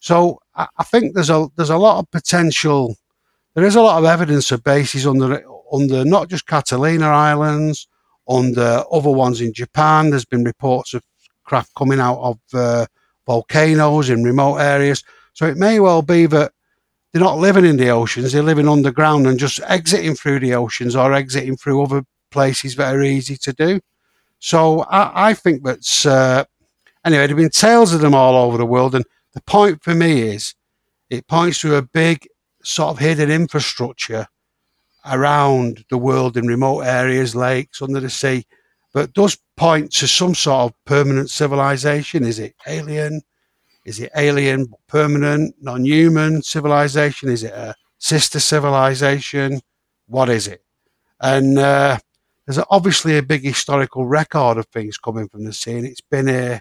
So I, I think there's a there's a lot of potential. There is a lot of evidence of bases under under not just Catalina Islands, under other ones in Japan. There's been reports of craft coming out of uh, volcanoes in remote areas. So it may well be that they're not living in the oceans; they're living underground and just exiting through the oceans or exiting through other places that are easy to do. So I, I think that's uh, anyway. There've been tales of them all over the world, and the point for me is it points to a big sort of hidden infrastructure around the world in remote areas, lakes, under the sea, but does point to some sort of permanent civilization. Is it alien? Is it alien, permanent, non human civilization? Is it a sister civilization? What is it? And uh, there's obviously a big historical record of things coming from the sea, and it's been here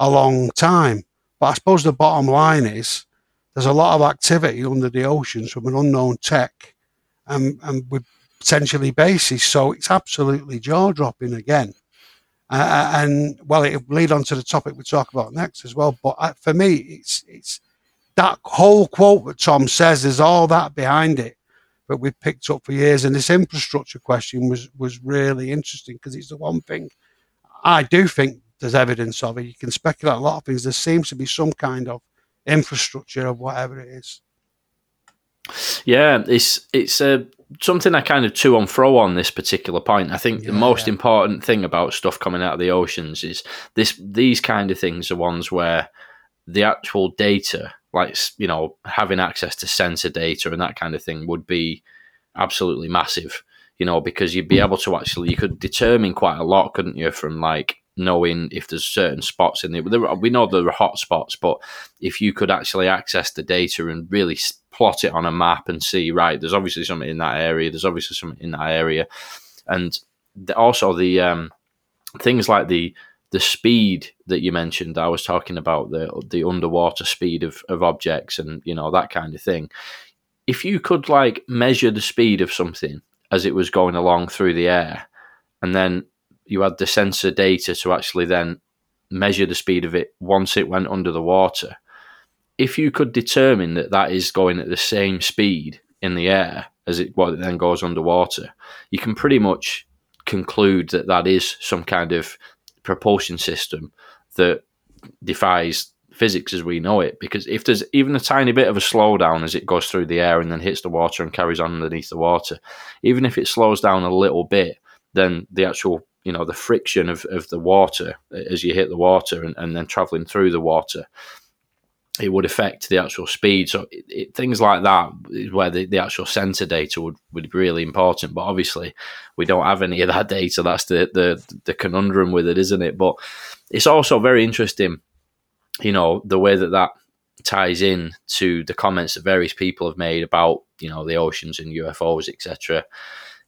a long time. But I suppose the bottom line is there's a lot of activity under the oceans from an unknown tech and, and with potentially bases. So it's absolutely jaw dropping again. Uh, and well, it will lead on to the topic we talk about next as well. But uh, for me, it's it's that whole quote that Tom says. There's all that behind it that we've picked up for years. And this infrastructure question was was really interesting because it's the one thing I do think there's evidence of it. You can speculate a lot of things. There seems to be some kind of infrastructure of whatever it is. Yeah, it's it's uh, something I kind of to and fro on this particular point. I think the most yeah. important thing about stuff coming out of the oceans is this. These kind of things are ones where the actual data, like you know, having access to sensor data and that kind of thing, would be absolutely massive. You know, because you'd be able to actually you could determine quite a lot, couldn't you, from like knowing if there's certain spots in there. we know there are hot spots, but if you could actually access the data and really plot it on a map and see, right, there's obviously something in that area, there's obviously something in that area, and the, also the um, things like the the speed that you mentioned, I was talking about the the underwater speed of, of objects and you know that kind of thing. If you could like measure the speed of something as it was going along through the air, and then you had the sensor data to actually then measure the speed of it once it went under the water. If you could determine that that is going at the same speed in the air as it what it then goes underwater, you can pretty much conclude that that is some kind of propulsion system that defies physics as we know it. Because if there's even a tiny bit of a slowdown as it goes through the air and then hits the water and carries on underneath the water, even if it slows down a little bit, then the actual you know the friction of, of the water as you hit the water and, and then traveling through the water it would affect the actual speed. So it, it, things like that is where the, the actual sensor data would, would be really important. But obviously, we don't have any of that [LAUGHS] data. That's the, the the conundrum with it, isn't it? But it's also very interesting, you know, the way that that ties in to the comments that various people have made about you know the oceans and UFOs, etc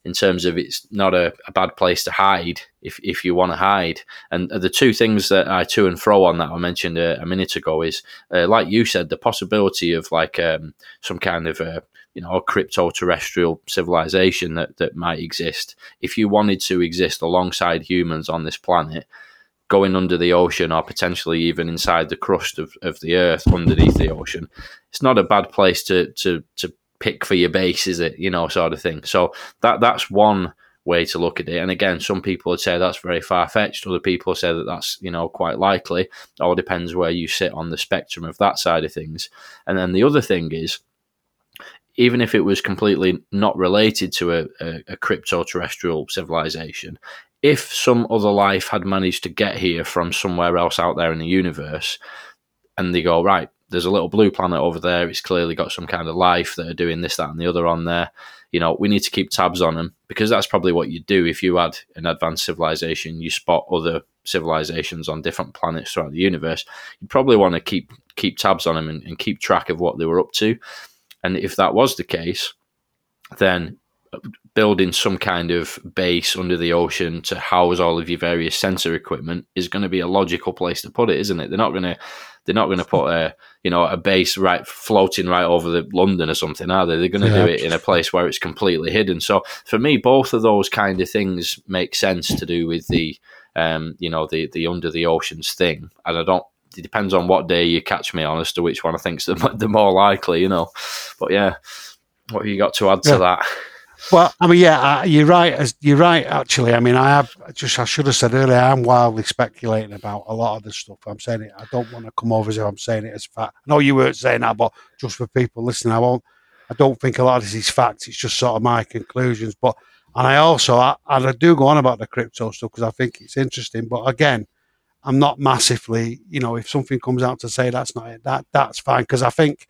in terms of it's not a, a bad place to hide if, if you want to hide. And the two things that I to and fro on that I mentioned a, a minute ago is, uh, like you said, the possibility of like um, some kind of a you know a crypto terrestrial civilization that, that might exist. If you wanted to exist alongside humans on this planet, going under the ocean or potentially even inside the crust of, of the earth underneath the ocean, it's not a bad place to to to pick for your base, is it? You know, sort of thing. So that that's one way to look at it. And again, some people would say that's very far fetched. Other people say that that's you know quite likely. All depends where you sit on the spectrum of that side of things. And then the other thing is, even if it was completely not related to a, a, a crypto terrestrial civilization, if some other life had managed to get here from somewhere else out there in the universe, and they go right, there's a little blue planet over there. It's clearly got some kind of life that are doing this, that, and the other on there. You know, we need to keep tabs on them because that's probably what you'd do if you had an advanced civilization. You spot other civilizations on different planets throughout the universe. You'd probably want to keep keep tabs on them and, and keep track of what they were up to. And if that was the case, then building some kind of base under the ocean to house all of your various sensor equipment is going to be a logical place to put it, isn't it? They're not going to they're not going to put a you know a base right floating right over the London or something, are they? They're going to yeah. do it in a place where it's completely hidden. So for me, both of those kind of things make sense to do with the um, you know the the under the oceans thing, and I don't. It depends on what day you catch me on as to which one I think's the, [LAUGHS] the more likely, you know. But yeah, what have you got to add yeah. to that? Well, I mean, yeah, uh, you're right. As you're right. Actually, I mean, I have just I should have said earlier. I'm wildly speculating about a lot of this stuff. I'm saying it. I don't want to come over as if I'm saying it as fact. I know you weren't saying that, but just for people listening, I won't. I don't think a lot of this is fact. It's just sort of my conclusions. But and I also I, and I do go on about the crypto stuff because I think it's interesting. But again, I'm not massively. You know, if something comes out to say that's not it, that that's fine because I think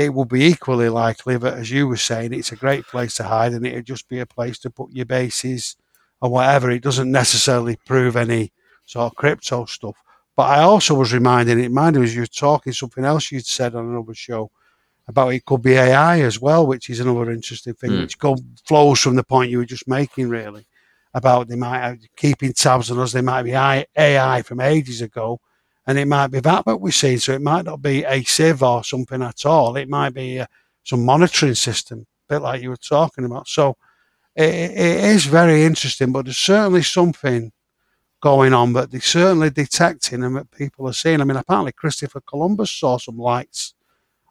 it will be equally likely that, as you were saying, it's a great place to hide and it'd just be a place to put your bases or whatever. It doesn't necessarily prove any sort of crypto stuff. But I also was reminded, it reminded me as you were talking something else you'd said on another show about it could be AI as well, which is another interesting thing, mm. which go, flows from the point you were just making, really, about they might have keeping tabs on us. They might be AI from ages ago and it might be that what we're seeing. So it might not be a civ or something at all. It might be uh, some monitoring system, a bit like you were talking about. So it, it is very interesting, but there's certainly something going on, but they're certainly detecting and that people are seeing. I mean, apparently Christopher Columbus saw some lights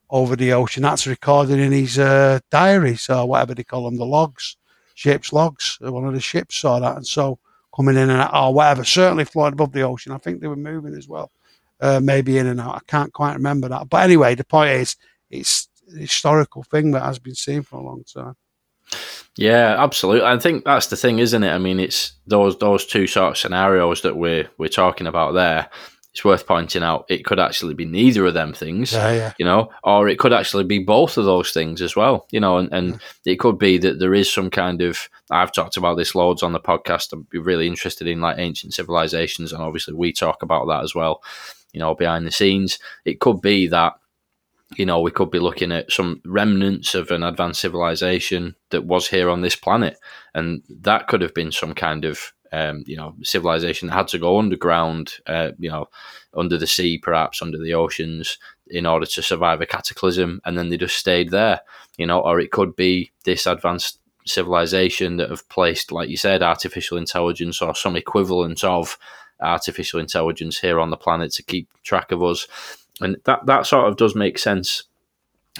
over the ocean. That's recorded in his uh, diaries or whatever they call them, the logs, ship's logs. One of the ships saw that. And so coming in and out, or whatever, certainly floating above the ocean. I think they were moving as well uh, maybe in and out. I can't quite remember that. But anyway, the point is, it's a historical thing that has been seen for a long time. Yeah, absolutely. I think that's the thing, isn't it? I mean, it's those those two sort of scenarios that we're we're talking about there. It's worth pointing out it could actually be neither of them things, yeah, yeah. you know, or it could actually be both of those things as well, you know, and, and yeah. it could be that there is some kind of. I've talked about this loads on the podcast. I'd be really interested in like ancient civilizations, and obviously we talk about that as well you know, behind the scenes. It could be that, you know, we could be looking at some remnants of an advanced civilization that was here on this planet. And that could have been some kind of um, you know, civilization that had to go underground, uh, you know, under the sea, perhaps under the oceans, in order to survive a cataclysm, and then they just stayed there, you know, or it could be this advanced civilization that have placed, like you said, artificial intelligence or some equivalent of artificial intelligence here on the planet to keep track of us, and that that sort of does make sense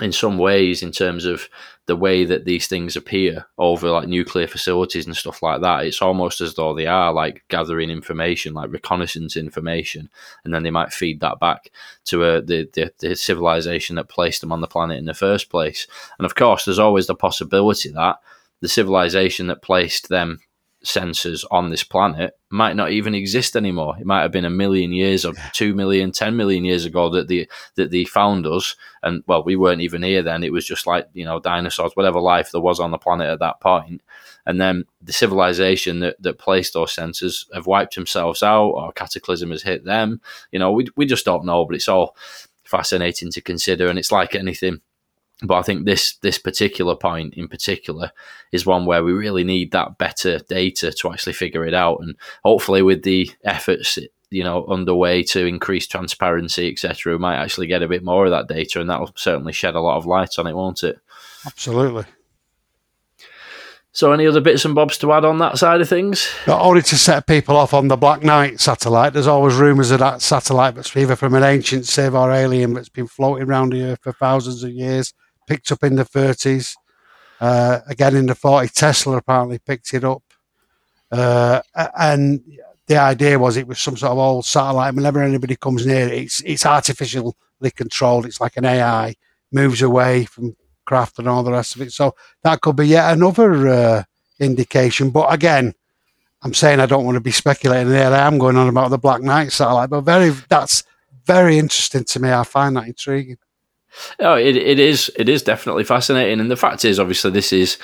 in some ways in terms of the way that these things appear over like nuclear facilities and stuff like that. It's almost as though they are like gathering information like reconnaissance information and then they might feed that back to uh, the, the, the civilization that placed them on the planet in the first place. And of course there's always the possibility that the civilization that placed them sensors on this planet might not even exist anymore. It might have been a million years or two million, ten million years ago that the that they found us, and well, we weren't even here then. It was just like you know dinosaurs, whatever life there was on the planet at that point. And then the civilization that, that placed those sensors have wiped themselves out, or cataclysm has hit them. You know, we we just don't know, but it's all fascinating to consider, and it's like anything but I think this this particular point in particular is one where we really need that better data to actually figure it out, and hopefully with the efforts you know underway to increase transparency, etc., we might actually get a bit more of that data, and that will certainly shed a lot of light on it, won't it? Absolutely. So, any other bits and bobs to add on that side of things? Not only to set people off on the Black Knight satellite, there's always rumours of that satellite that's either from an ancient civ or alien that's been floating around the Earth for thousands of years picked up in the 30s. Uh, again, in the 40s, Tesla apparently picked it up. Uh, and the idea was it was some sort of old satellite. Whenever anybody comes near it, it's, it's artificially controlled. It's like an AI, moves away from craft and all the rest of it. So that could be yet another uh, indication. But again, I'm saying I don't want to be speculating there. I am going on about the Black Knight satellite, but very that's very interesting to me. I find that intriguing. Oh, it, it is it is definitely fascinating, and the fact is, obviously, this is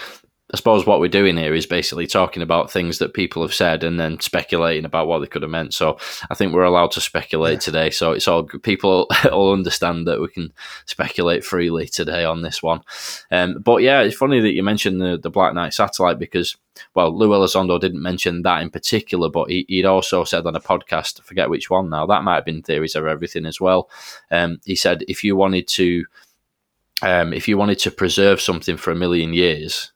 I suppose what we're doing here is basically talking about things that people have said and then speculating about what they could have meant. So I think we're allowed to speculate yeah. today. So it's all people [LAUGHS] all understand that we can speculate freely today on this one. Um, but yeah, it's funny that you mentioned the, the Black Knight satellite because well, Lou Elizondo didn't mention that in particular, but he, would also said on a podcast, I forget which one now, that might have been Theories of Everything as well. Um, he said if you wanted to, um, if you wanted to preserve something for a million years,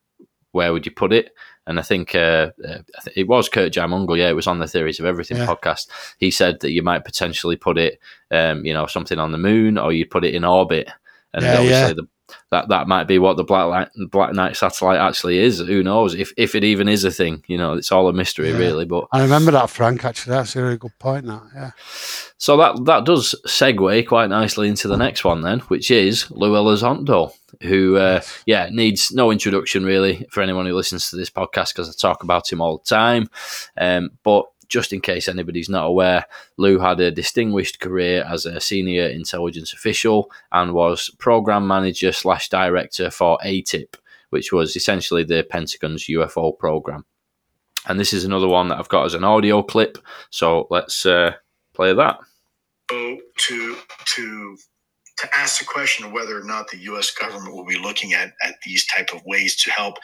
where would you put it? And I think uh, uh it was Kurt Jaimungal. Yeah, it was on the Theories of Everything yeah. podcast. He said that you might potentially put it, um, you know, something on the moon, or you'd put it in orbit. And yeah, obviously, yeah. the that that might be what the Black Light, Black Knight satellite actually is. Who knows if if it even is a thing? You know, it's all a mystery, yeah. really. But I remember that, Frank. Actually, that's a really good point. That yeah. So that that does segue quite nicely into the next one then, which is Lou Elizondo, who uh, yeah needs no introduction really for anyone who listens to this podcast because I talk about him all the time. Um, but just in case anybody's not aware, Lou had a distinguished career as a senior intelligence official and was program manager slash director for AATIP, which was essentially the Pentagon's UFO program. And this is another one that I've got as an audio clip. So let's uh, play that. To to to ask the question of whether or not the U.S. government will be looking at, at these type of ways to help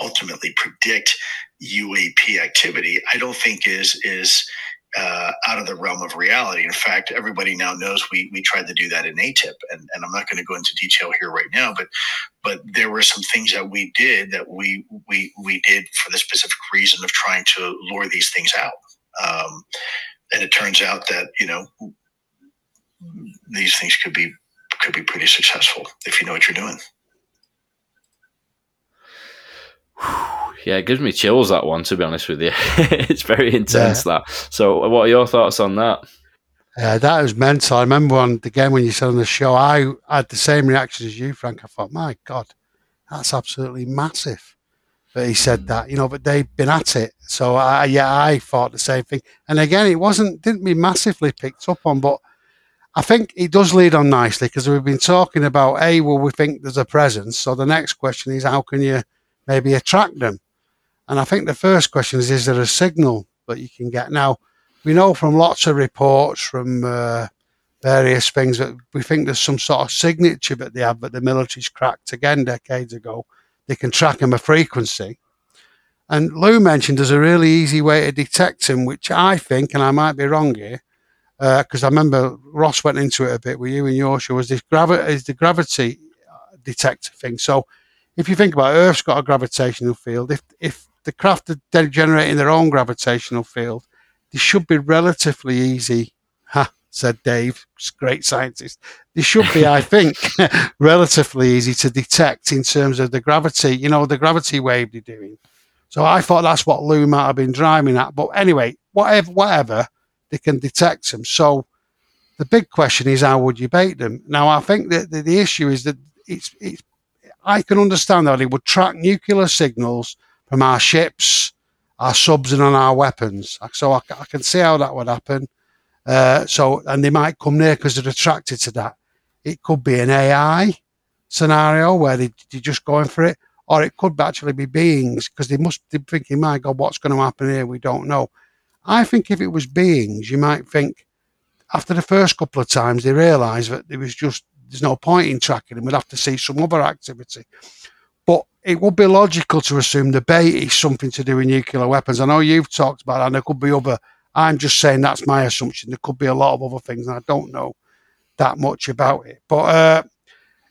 ultimately predict UAP activity, I don't think is is uh, out of the realm of reality. In fact, everybody now knows we we tried to do that in AATIP, and, and I'm not going to go into detail here right now, but but there were some things that we did that we we we did for the specific reason of trying to lure these things out. Um, and it turns out that you know these things could be could be pretty successful if you know what you're doing. [SIGHS] Yeah, it gives me chills that one. To be honest with you, [LAUGHS] it's very intense. Yeah. That. So, what are your thoughts on that? Yeah, that was mental. I remember on again when you said on the show, I had the same reaction as you, Frank. I thought, my God, that's absolutely massive. But he said hmm. that, you know, but they've been at it. So I, yeah, I thought the same thing. And again, it wasn't didn't be massively picked up on, but I think it does lead on nicely because we've been talking about, A, well, we think there's a presence. So the next question is, how can you maybe attract them? And I think the first question is, is there a signal that you can get? Now, we know from lots of reports from uh, various things that we think there's some sort of signature that they have that the military's cracked again decades ago. They can track them a frequency. And Lou mentioned there's a really easy way to detect them, which I think, and I might be wrong here, because I remember Ross went into it a bit with you and Yorsha, was this gravi- is the gravity uh, detector thing. So if you think about it, Earth's got a gravitational field. If if the craft are generating their own gravitational field, this should be relatively easy. Ha, said Dave, great scientist. This should be, I think, [LAUGHS] relatively easy to detect in terms of the gravity, you know, the gravity wave they're doing. So I thought that's what Lou might have been driving at. But anyway, whatever, whatever, they can detect them. So the big question is, how would you bait them? Now, I think that the, the issue is that it's, it's, I can understand that it would track nuclear signals from our ships, our subs, and on our weapons. So I, I can see how that would happen. Uh, so, and they might come near because they're attracted to that. It could be an AI scenario where they, they're just going for it or it could actually be beings because they must be thinking, my God, what's going to happen here? We don't know. I think if it was beings, you might think after the first couple of times they realise that there was just there's no point in tracking them. We'd have to see some other activity. But it would be logical to assume the bait is something to do with nuclear weapons. I know you've talked about that, and there could be other. I'm just saying that's my assumption. There could be a lot of other things, and I don't know that much about it. But uh,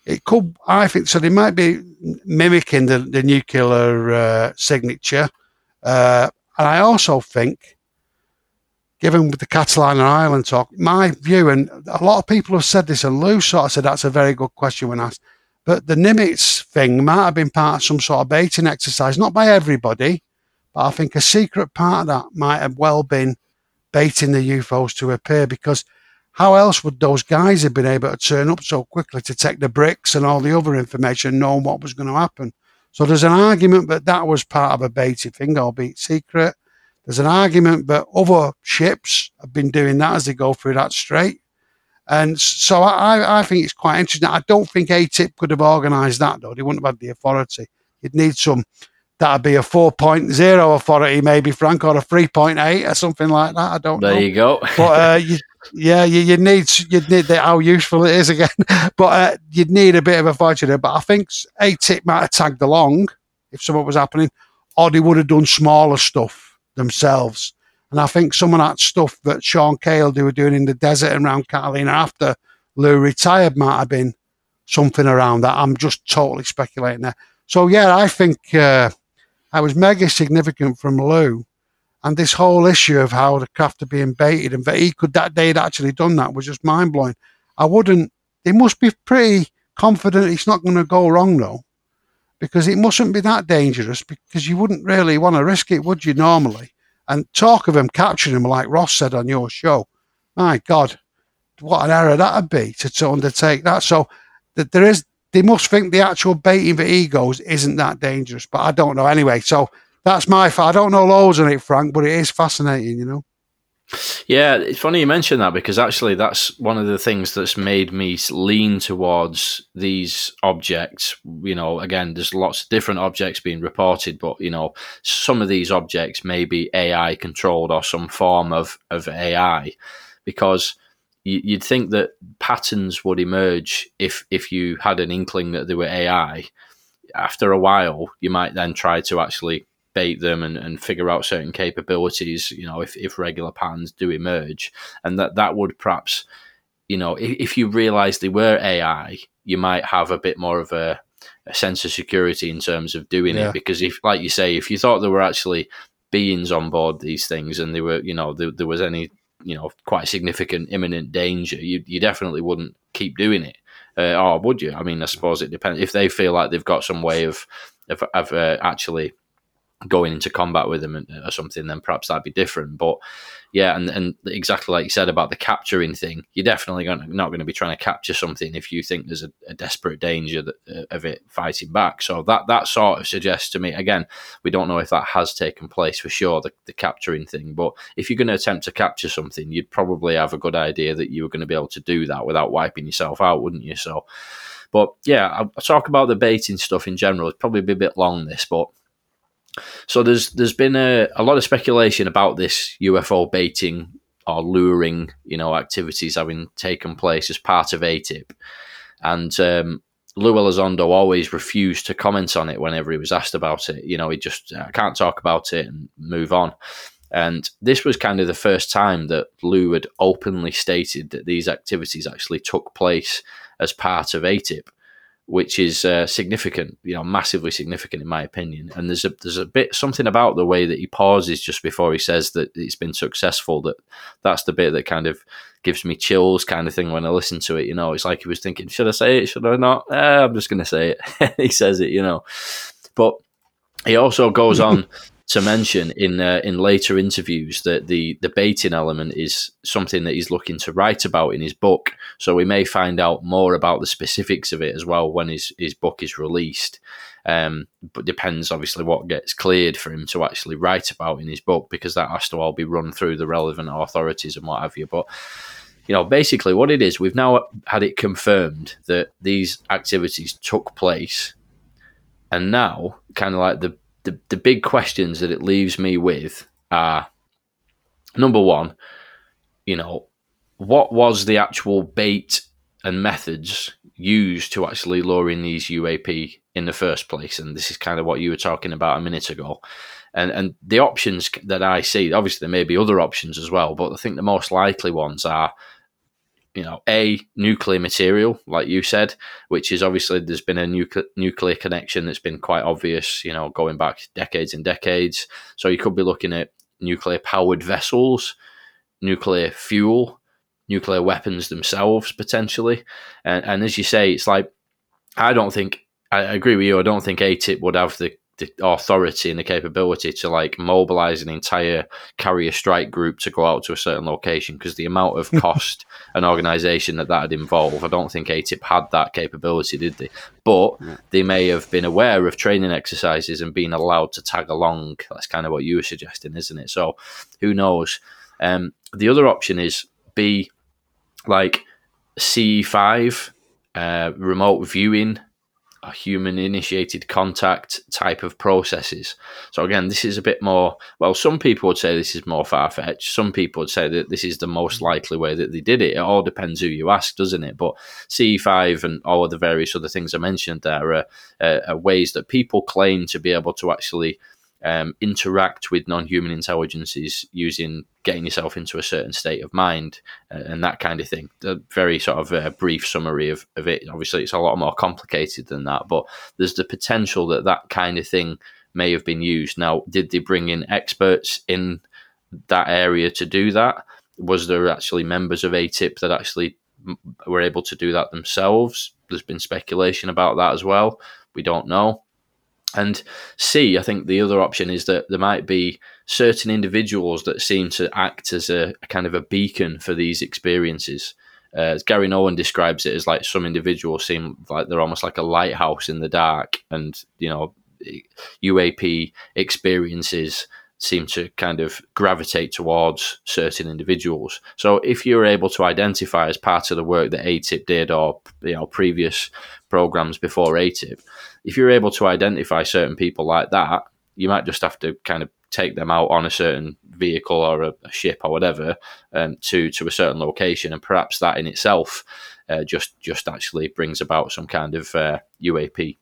it could, I think, so they might be mimicking the, the nuclear uh, signature. Uh, and I also think, given with the Catalina Island talk, my view, and a lot of people have said this, and Lou sort of said that's a very good question when asked, but the Nimitz thing might have been part of some sort of baiting exercise, not by everybody, but I think a secret part of that might have well been baiting the UFOs to appear because – how else would those guys have been able to turn up so quickly to take the bricks and all the other information, knowing what was going to happen? So there's an argument that that was part of a baited thing, albeit secret. There's an argument that other ships have been doing that as they go through that strait. And so I, I think it's quite interesting. I don't think ATIP could have organised that, though. They wouldn't have had the authority. You'd need some, that'd be a 4.0 authority, maybe, Frank, or a 3.8 or something like that. I don't there know. There you go. [LAUGHS] but uh, you, yeah, you, you need you'd need the, how useful it is again, [LAUGHS] but uh, you'd need a bit of a fortune. But I think ATIP might have tagged along if something was happening, or they would have done smaller stuff themselves. And I think some of that stuff that Sean Cahill they were doing in the desert and around Catalina after Lou retired might have been something around that. I'm just totally speculating there. So yeah, I think uh, I was mega significant from Lou and this whole issue of how the craft are being baited and that he could that day had actually done that was just mind blowing. I wouldn't. They must be pretty confident it's not going to go wrong though, because it mustn't be that dangerous. Because you wouldn't really want to risk it, would you? Normally, and talk of them capturing them, like Ross said on your show. My God, what an error that'd be to, to undertake that. So that there is, they must think the actual baiting for egos isn't that dangerous. But I don't know anyway. So that's my. I don't know loads on it, Frank, but it is fascinating, you know. Yeah, it's funny you mention that because actually that's one of the things that's made me lean towards these objects. You know, again, there's lots of different objects being reported, but you know, some of these objects may be AI controlled or some form of of AI, because you'd think that patterns would emerge if if you had an inkling that they were AI. After a while, you might then try to actually bait them and, and figure out certain capabilities, you know, if, if regular patterns do emerge. And that, that would perhaps, you know, if, if you realize they were AI, you might have a bit more of a, a sense of security in terms of doing yeah. it. Because if, like you say, if you thought there were actually beings on board these things and they were, you know, there, there was any, you know, quite significant imminent danger, you, you definitely wouldn't keep doing it. Uh, or would you? I mean, I suppose it depends. If they feel like they've got some way of, of, of uh, actually going into combat with them or something, then perhaps that'd be different. But yeah, and, and exactly like you said about the capturing thing, you're definitely gonna, not going to be trying to capture something if you think there's a, a desperate danger that, uh, of it fighting back. So that that sort of suggests to me, again, we don't know if that has taken place for sure, the, the capturing thing. But if you're going to attempt to capture something, you'd probably have a good idea that you were going to be able to do that without wiping yourself out, wouldn't you? So. But yeah, I'll talk about the baiting stuff in general. It's probably be a bit long this, but so there's there's been a, a lot of speculation about this UFO baiting or luring, you know, activities having taken place as part of ATIP, and um, Lou Elizondo always refused to comment on it whenever he was asked about it. You know, he just I can't talk about it and move on. And this was kind of the first time that Lou had openly stated that these activities actually took place as part of ATIP, which is uh, significant, you know, massively significant in my opinion. And there's a there's a bit something about the way that he pauses just before he says that it's been successful that that's the bit that kind of gives me chills, kind of thing when I listen to it. You know, it's like he was thinking, should I say it? Should I not? Eh, I'm just going to say it. [LAUGHS] he says it, you know, but he also goes on [LAUGHS] to mention in uh, in later interviews that the the baiting element is something that he's looking to write about in his book. So we may find out more about the specifics of it as well when his his book is released. Um, but depends obviously what gets cleared for him to actually write about in his book because that has to all be run through the relevant authorities and what have you. But you know, basically what it is, we've now had it confirmed that these activities took place, and now kind of like the the, the big questions that it leaves me with are number one, you know, what was the actual bait and methods used to actually lure in these UAP in the first place? And this is kind of what you were talking about a minute ago. And and the options that I see, obviously there may be other options as well, but I think the most likely ones are you know, a nuclear material, like you said, which is obviously there's been a nuclear nuclear connection that's been quite obvious, you know, going back decades and decades. So you could be looking at nuclear powered vessels, nuclear fuel, nuclear weapons themselves potentially, and, and as you say, it's like I don't think I agree with you. I don't think ATIP would have the the authority and the capability to like mobilize an entire carrier strike group to go out to a certain location because the amount of [LAUGHS] cost and organization that that would involve, I don't think ATIP had that capability, did they? But they may have been aware of training exercises and being allowed to tag along. That's kind of what you were suggesting, isn't it? So who knows? Um, the other option is be like CE5 uh, remote viewing a human initiated contact type of processes. So again, this is a bit more well, some people would say this is more far fetched. Some people would say that this is the most likely way that they did it. It all depends who you ask, doesn't it? But CE5 and all of the various other things I mentioned there are, uh, are ways that people claim to be able to actually um, interact with non-human intelligences using getting yourself into a certain state of mind uh, and that kind of thing. A very sort of uh, brief summary of, of it. Obviously, it's a lot more complicated than that, but there's the potential that that kind of thing may have been used. Now, did they bring in experts in that area to do that? Was there actually members of ATIP that actually were able to do that themselves? There's been speculation about that as well. We don't know. And C, I think the other option is that there might be certain individuals that seem to act as a, a kind of a beacon for these experiences. Uh, Gary Nolan describes it as like some individuals seem like they're almost like a lighthouse in the dark, and you know, UAP experiences seem to kind of gravitate towards certain individuals. So if you're able to identify as part of the work that ATIP did or you know previous programs before ATIP, if you're able to identify certain people like that, you might just have to kind of take them out on a certain vehicle or a, a ship or whatever um, to to a certain location, and perhaps that in itself uh, just just actually brings about some kind of uh, UAP.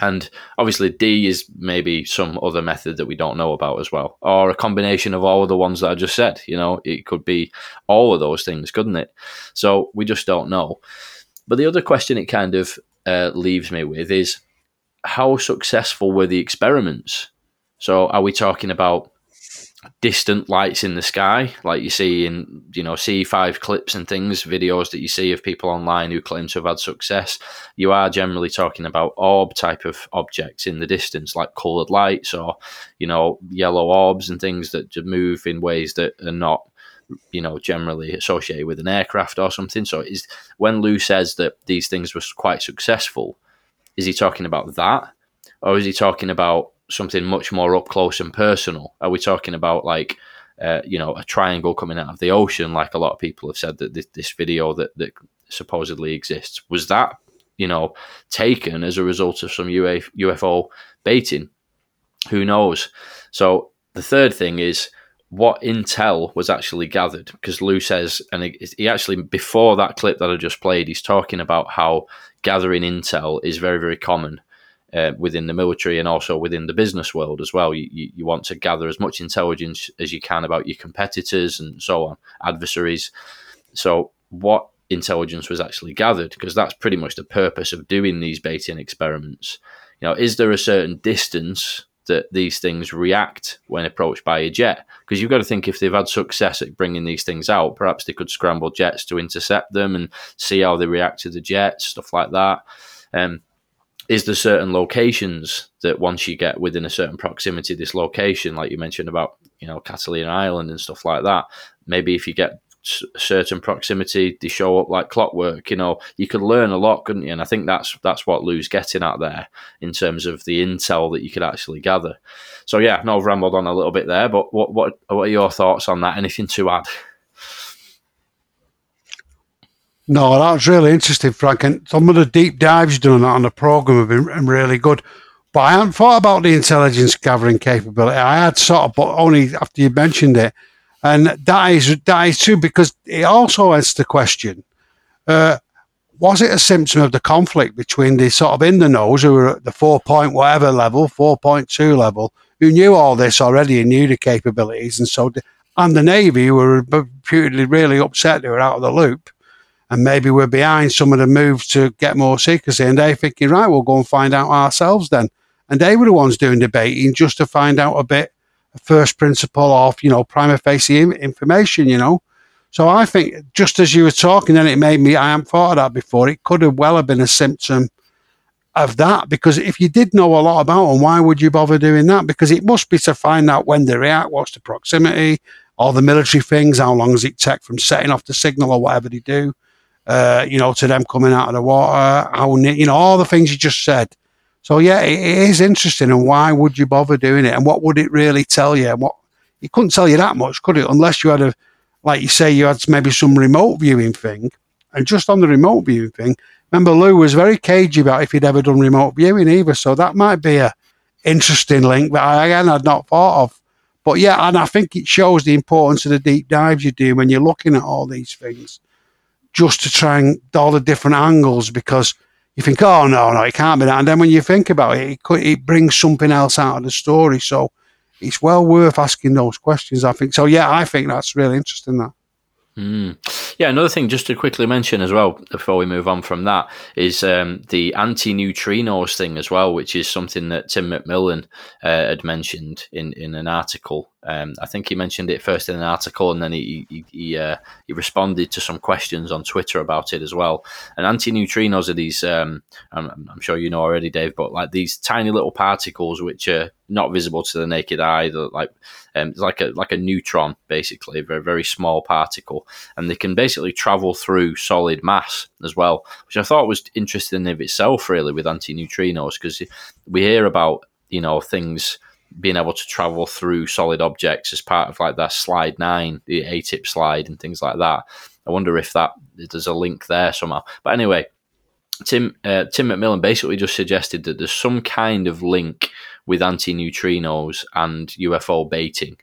And obviously, D is maybe some other method that we don't know about as well, or a combination of all of the ones that I just said. You know, it could be all of those things, couldn't it? So we just don't know. But the other question it kind of uh, leaves me with is how successful were the experiments? So, are we talking about distant lights in the sky, like you see in you know CE5 clips and things, videos that you see of people online who claim to have had success? You are generally talking about orb type of objects in the distance, like coloured lights or you know yellow orbs and things that move in ways that are not you know generally associated with an aircraft or something. So, is when Lou says that these things were quite successful is he talking about that? Or is he talking about something much more up close and personal? Are we talking about like, uh, you know, a triangle coming out of the ocean, like a lot of people have said that this, this video that, that supposedly exists? Was that, you know, taken as a result of some UFO baiting? Who knows? So the third thing is what intel was actually gathered because Lou says, and he, he, actually before that clip that I just played, he's talking about how gathering intel is very very common uh, within the military and also within the business world as well. You, you, want to gather as much intelligence as you can about your competitors and so on, adversaries. So what intelligence was actually gathered? Because that's pretty much the purpose of doing these baiting experiments. You know, is there a certain distance that these things react when approached by a jet. Because you've got to think if they've had success at bringing these things out, perhaps they could scramble jets to intercept them and see how they react to the jets, stuff like that. Um, is there certain locations that once you get within a certain proximity this location, like you mentioned about you know Catalina Island and stuff like that, maybe if you get certain proximity, they show up like clockwork. You know, you could learn a lot, couldn't you? And I think that's that's what Lou's getting at there in terms of the intel that you could actually gather. So yeah, no, I've rambled on a little bit there, but what what what are your thoughts on that? Anything to add? No, that's really interesting, Frank. And some of the deep dives done on the program have been really good. But I hadn't thought about the intelligence gathering capability. I had sort of, but only after you mentioned it. And that is that is true because it also asks the question: uh, Was it a symptom of the conflict between the sort of in the knows who were at the four point whatever level, four point two level, who knew all this already and knew the capabilities, and so and the navy who were reputedly really upset they were out of the loop, and maybe we're behind some of the moves to get more secrecy, and they're thinking right, we'll go and find out ourselves then, and they were the ones doing debating just to find out a bit first principle of, you know, prima facie information, you know. So I think just as you were talking, then it made me, I hadn't thought of that before. It could have well have been a symptom of that because if you did know a lot about them, why would you bother doing that? Because it must be to find out when they react, what's the proximity, all the military things, how long does it take from setting off the signal or whatever they do, uh, you know, to them coming out of the water, how, you know, all the things you just said. So yeah, it, it is interesting. And why would you bother doing it? And what would it really tell you? And what it couldn't tell you that much, could it? Unless you had a, like you say, you had maybe some remote viewing thing. And just on the remote viewing thing, remember Lou was very cagey about if he'd ever done remote viewing either. So that might be a interesting link that I again had not thought of. But yeah, and I think it shows the importance of the deep dives you do when you're looking at all these things, just to try and all the different angles because you think, oh no, no, it can't be that. And then when you think about it, it, could, it brings something else out of the story. So it's well worth asking those questions. I think so. Yeah, I think that's really interesting. That. Mm. Yeah, another thing just to quickly mention as well before we move on from that is um, the anti neutrinos thing as well, which is something that Tim McMillan uh, had mentioned in, in an article. Um, I think he mentioned it first in an article, and then he he he, uh, he, responded to some questions on Twitter about it as well. And anti neutrinos are these, um, I'm, I'm, sure you know already, Dave, but like these tiny little particles which are not visible to the naked eye, That like um, it's like a like a neutron, basically, a very very small particle, and they can basically travel through solid mass as well, which I thought was interesting in itself, really, with antineutrinos, because we hear about you know things being able to travel through solid objects as part of like that slide nine, the AATIP slide, and things like that. I wonder if that there's a link there somehow. But anyway, Tim uh, Tim McMillan basically just suggested that there's some kind of link with anti-neutrinos and UFO baiting,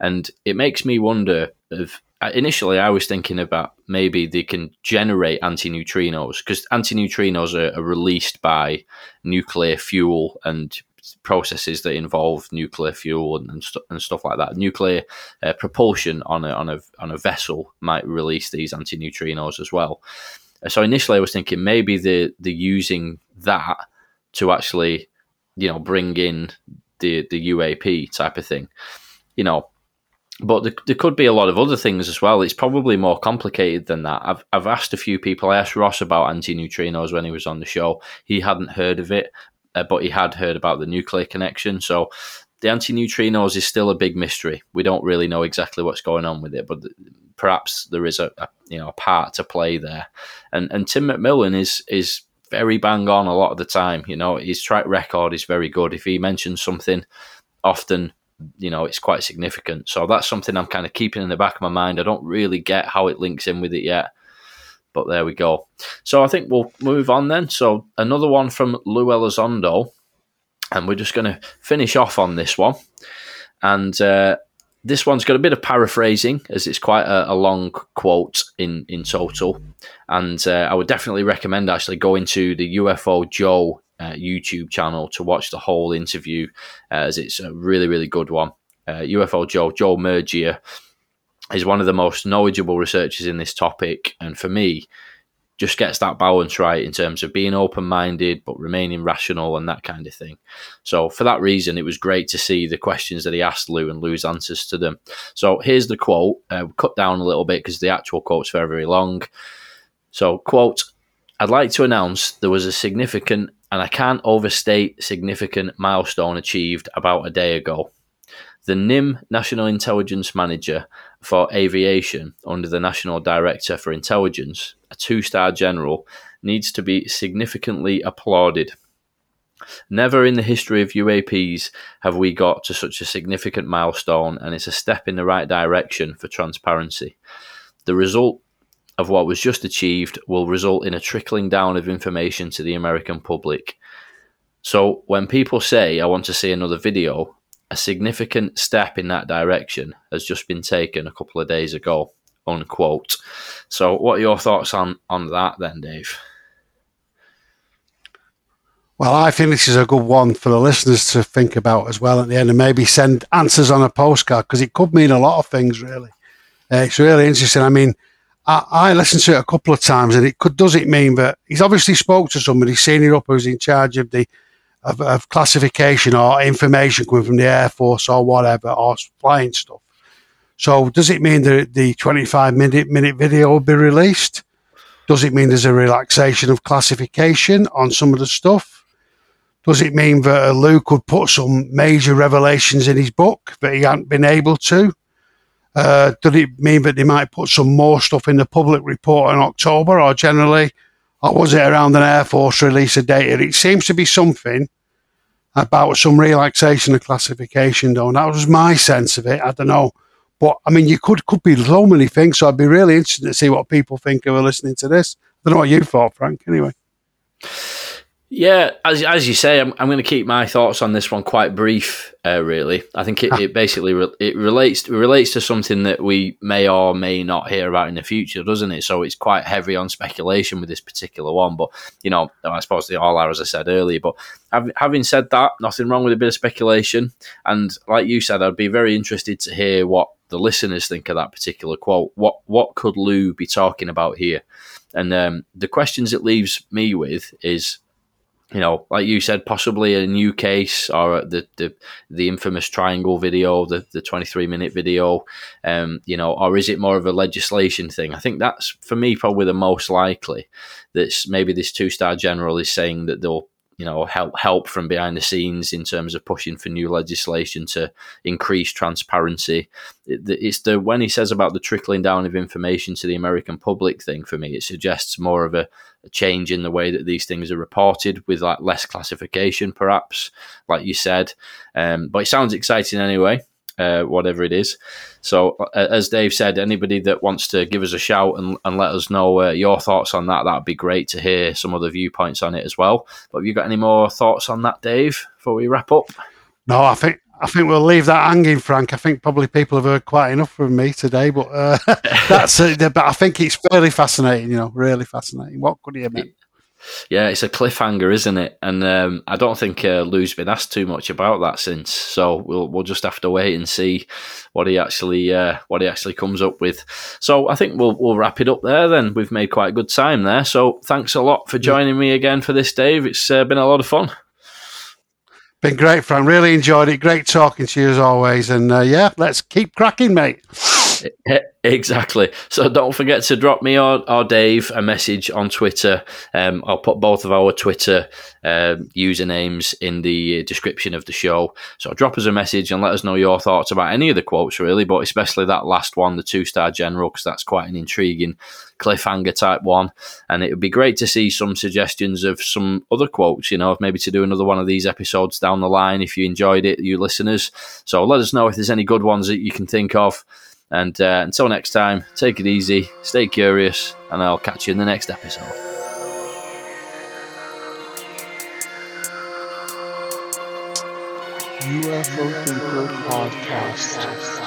and it makes me wonder if uh, initially I was thinking about maybe they can generate anti-neutrinos because anti-neutrinos are, are released by nuclear fuel and processes that involve nuclear fuel and, and, st- and stuff like that. Nuclear uh, propulsion on a, on a on a vessel might release these anti-neutrinos as well. So initially, I was thinking maybe they're, they're using that to actually, you know, bring in the the UAP type of thing, you know. But there, there could be a lot of other things as well. It's probably more complicated than that. I've I've asked a few people. I asked Ross about anti neutrinos when he was on the show. He hadn't heard of it, uh, but he had heard about the nuclear connection. So the anti neutrinos is still a big mystery. We don't really know exactly what's going on with it, but perhaps there is a, a, you know a part to play there. And and Tim McMillan is is very bang on a lot of the time. You know, his track record is very good. If he mentions something, often you know it's quite significant. So that's something I'm kind of keeping in the back of my mind. I don't really get how it links in with it yet. But there we go. So I think we'll move on then. So another one from Lou Elizondo, and we're just going to finish off on this one. And uh, this one's got a bit of paraphrasing, as it's quite a, a long quote in in total, and uh, I would definitely recommend actually going to the UFO Joe uh, YouTube channel to watch the whole interview, uh, as it's a really really good one. UFO uh, Joe Joe Murgia is one of the most knowledgeable researchers in this topic, and for me, just gets that balance right in terms of being open minded but remaining rational and that kind of thing. So, for that reason, it was great to see the questions that he asked Lou and Lou's answers to them. So, here's the quote. Uh, cut down a little bit because the actual quote's very, very long. So, quote, I'd like to announce there was a significant, and I can't overstate significant milestone achieved about a day ago. The NIM National Intelligence Manager for Aviation under the National Director for Intelligence, a two star general, needs to be significantly applauded. Never in the history of UAPs have we got to such a significant milestone, and it's a step in the right direction for transparency. The result of what was just achieved will result in a trickling down of information to the American public. So, when people say, I want to see another video, a significant step in that direction has just been taken a couple of days ago, unquote. So, what are your thoughts on, on that then, Dave? Well, I think this is a good one for the listeners to think about as well at the end and maybe send answers on a postcard because it could mean a lot of things, really. Uh, it's really interesting. I mean, I, I, listened to it a couple of times and it could, does it mean that he's obviously spoke to somebody, senior up who's in charge of the of, of classification or information coming from the Air Force or whatever, or flying stuff. So does it mean that the 25 minute minute video will be released? Does it mean there's a relaxation of classification on some of the stuff? Does it mean that Lou could put some major revelations in his book that he hadn't been able to? Uh, does it mean that they might put some more stuff in the public report in October or generally or was it around an Air Force release of data? It seems to be something about some relaxation of classification, though. That was my sense of it. I don't know. But I mean, you could could be so many things. So I'd be really interested to see what people think who are listening to this. I don't know what you thought, Frank. Anyway. Yeah, as, as you say, I'm, I'm going to keep my thoughts on this one quite brief. Uh, really, I think it, ah. it basically re- it relates relates to something that we may or may not hear about in the future, doesn't it? So it's quite heavy on speculation with this particular one. But you know, I suppose the all are as I said earlier. But having said that, nothing wrong with a bit of speculation. And like you said, I'd be very interested to hear what the listeners think of that particular quote. What what could Lou be talking about here? And um, the questions it leaves me with is you know, like you said, possibly a new case or the the, the infamous triangle video, the, the 23 minute video, um, you know, or is it more of a legislation thing? I think that's for me probably the most likely. That's maybe this two star general is saying that they'll you know help help from behind the scenes in terms of pushing for new legislation to increase transparency. It's the when he says about the trickling down of information to the American public thing for me, it suggests more of a a change in the way that these things are reported with like less classification, perhaps, like you said. Um, but it sounds exciting anyway, uh, whatever it is. So, uh, as Dave said, anybody that wants to give us a shout and, and let us know uh, your thoughts on that, that'd be great to hear some other viewpoints on it as well. But have you got any more thoughts on that, Dave, before we wrap up? No, I think I think we'll leave that hanging, Frank. I think probably people have heard quite enough from me today, but uh, [LAUGHS] that's it. But I think it's fairly fascinating, you know, really fascinating. What could he have meant? Yeah, it's a cliffhanger, isn't it? And um, I don't think uh, Lou's been asked too much about that since. So we'll we'll just have to wait and see what he actually uh, what he actually comes up with. So I think we'll we'll wrap it up there. Then we've made quite a good time there. So thanks a lot for joining me again for this, Dave. It's uh, been a lot of fun. Been great, Frank. Really enjoyed it. Great talking to you as always. And uh, yeah, let's keep cracking, mate. Exactly. So don't forget to drop me or, or Dave a message on Twitter. Um, I'll put both of our Twitter uh, usernames in the description of the show. So drop us a message and let us know your thoughts about any of the quotes, really, but especially that last one, the two star general, because that's quite an intriguing cliffhanger type one. And it would be great to see some suggestions of some other quotes, you know, maybe to do another one of these episodes down the line if you enjoyed it, you listeners. So let us know if there's any good ones that you can think of. And uh, until next time, take it easy, stay curious, and I'll catch you in the next episode. UFO Thinker Podcast.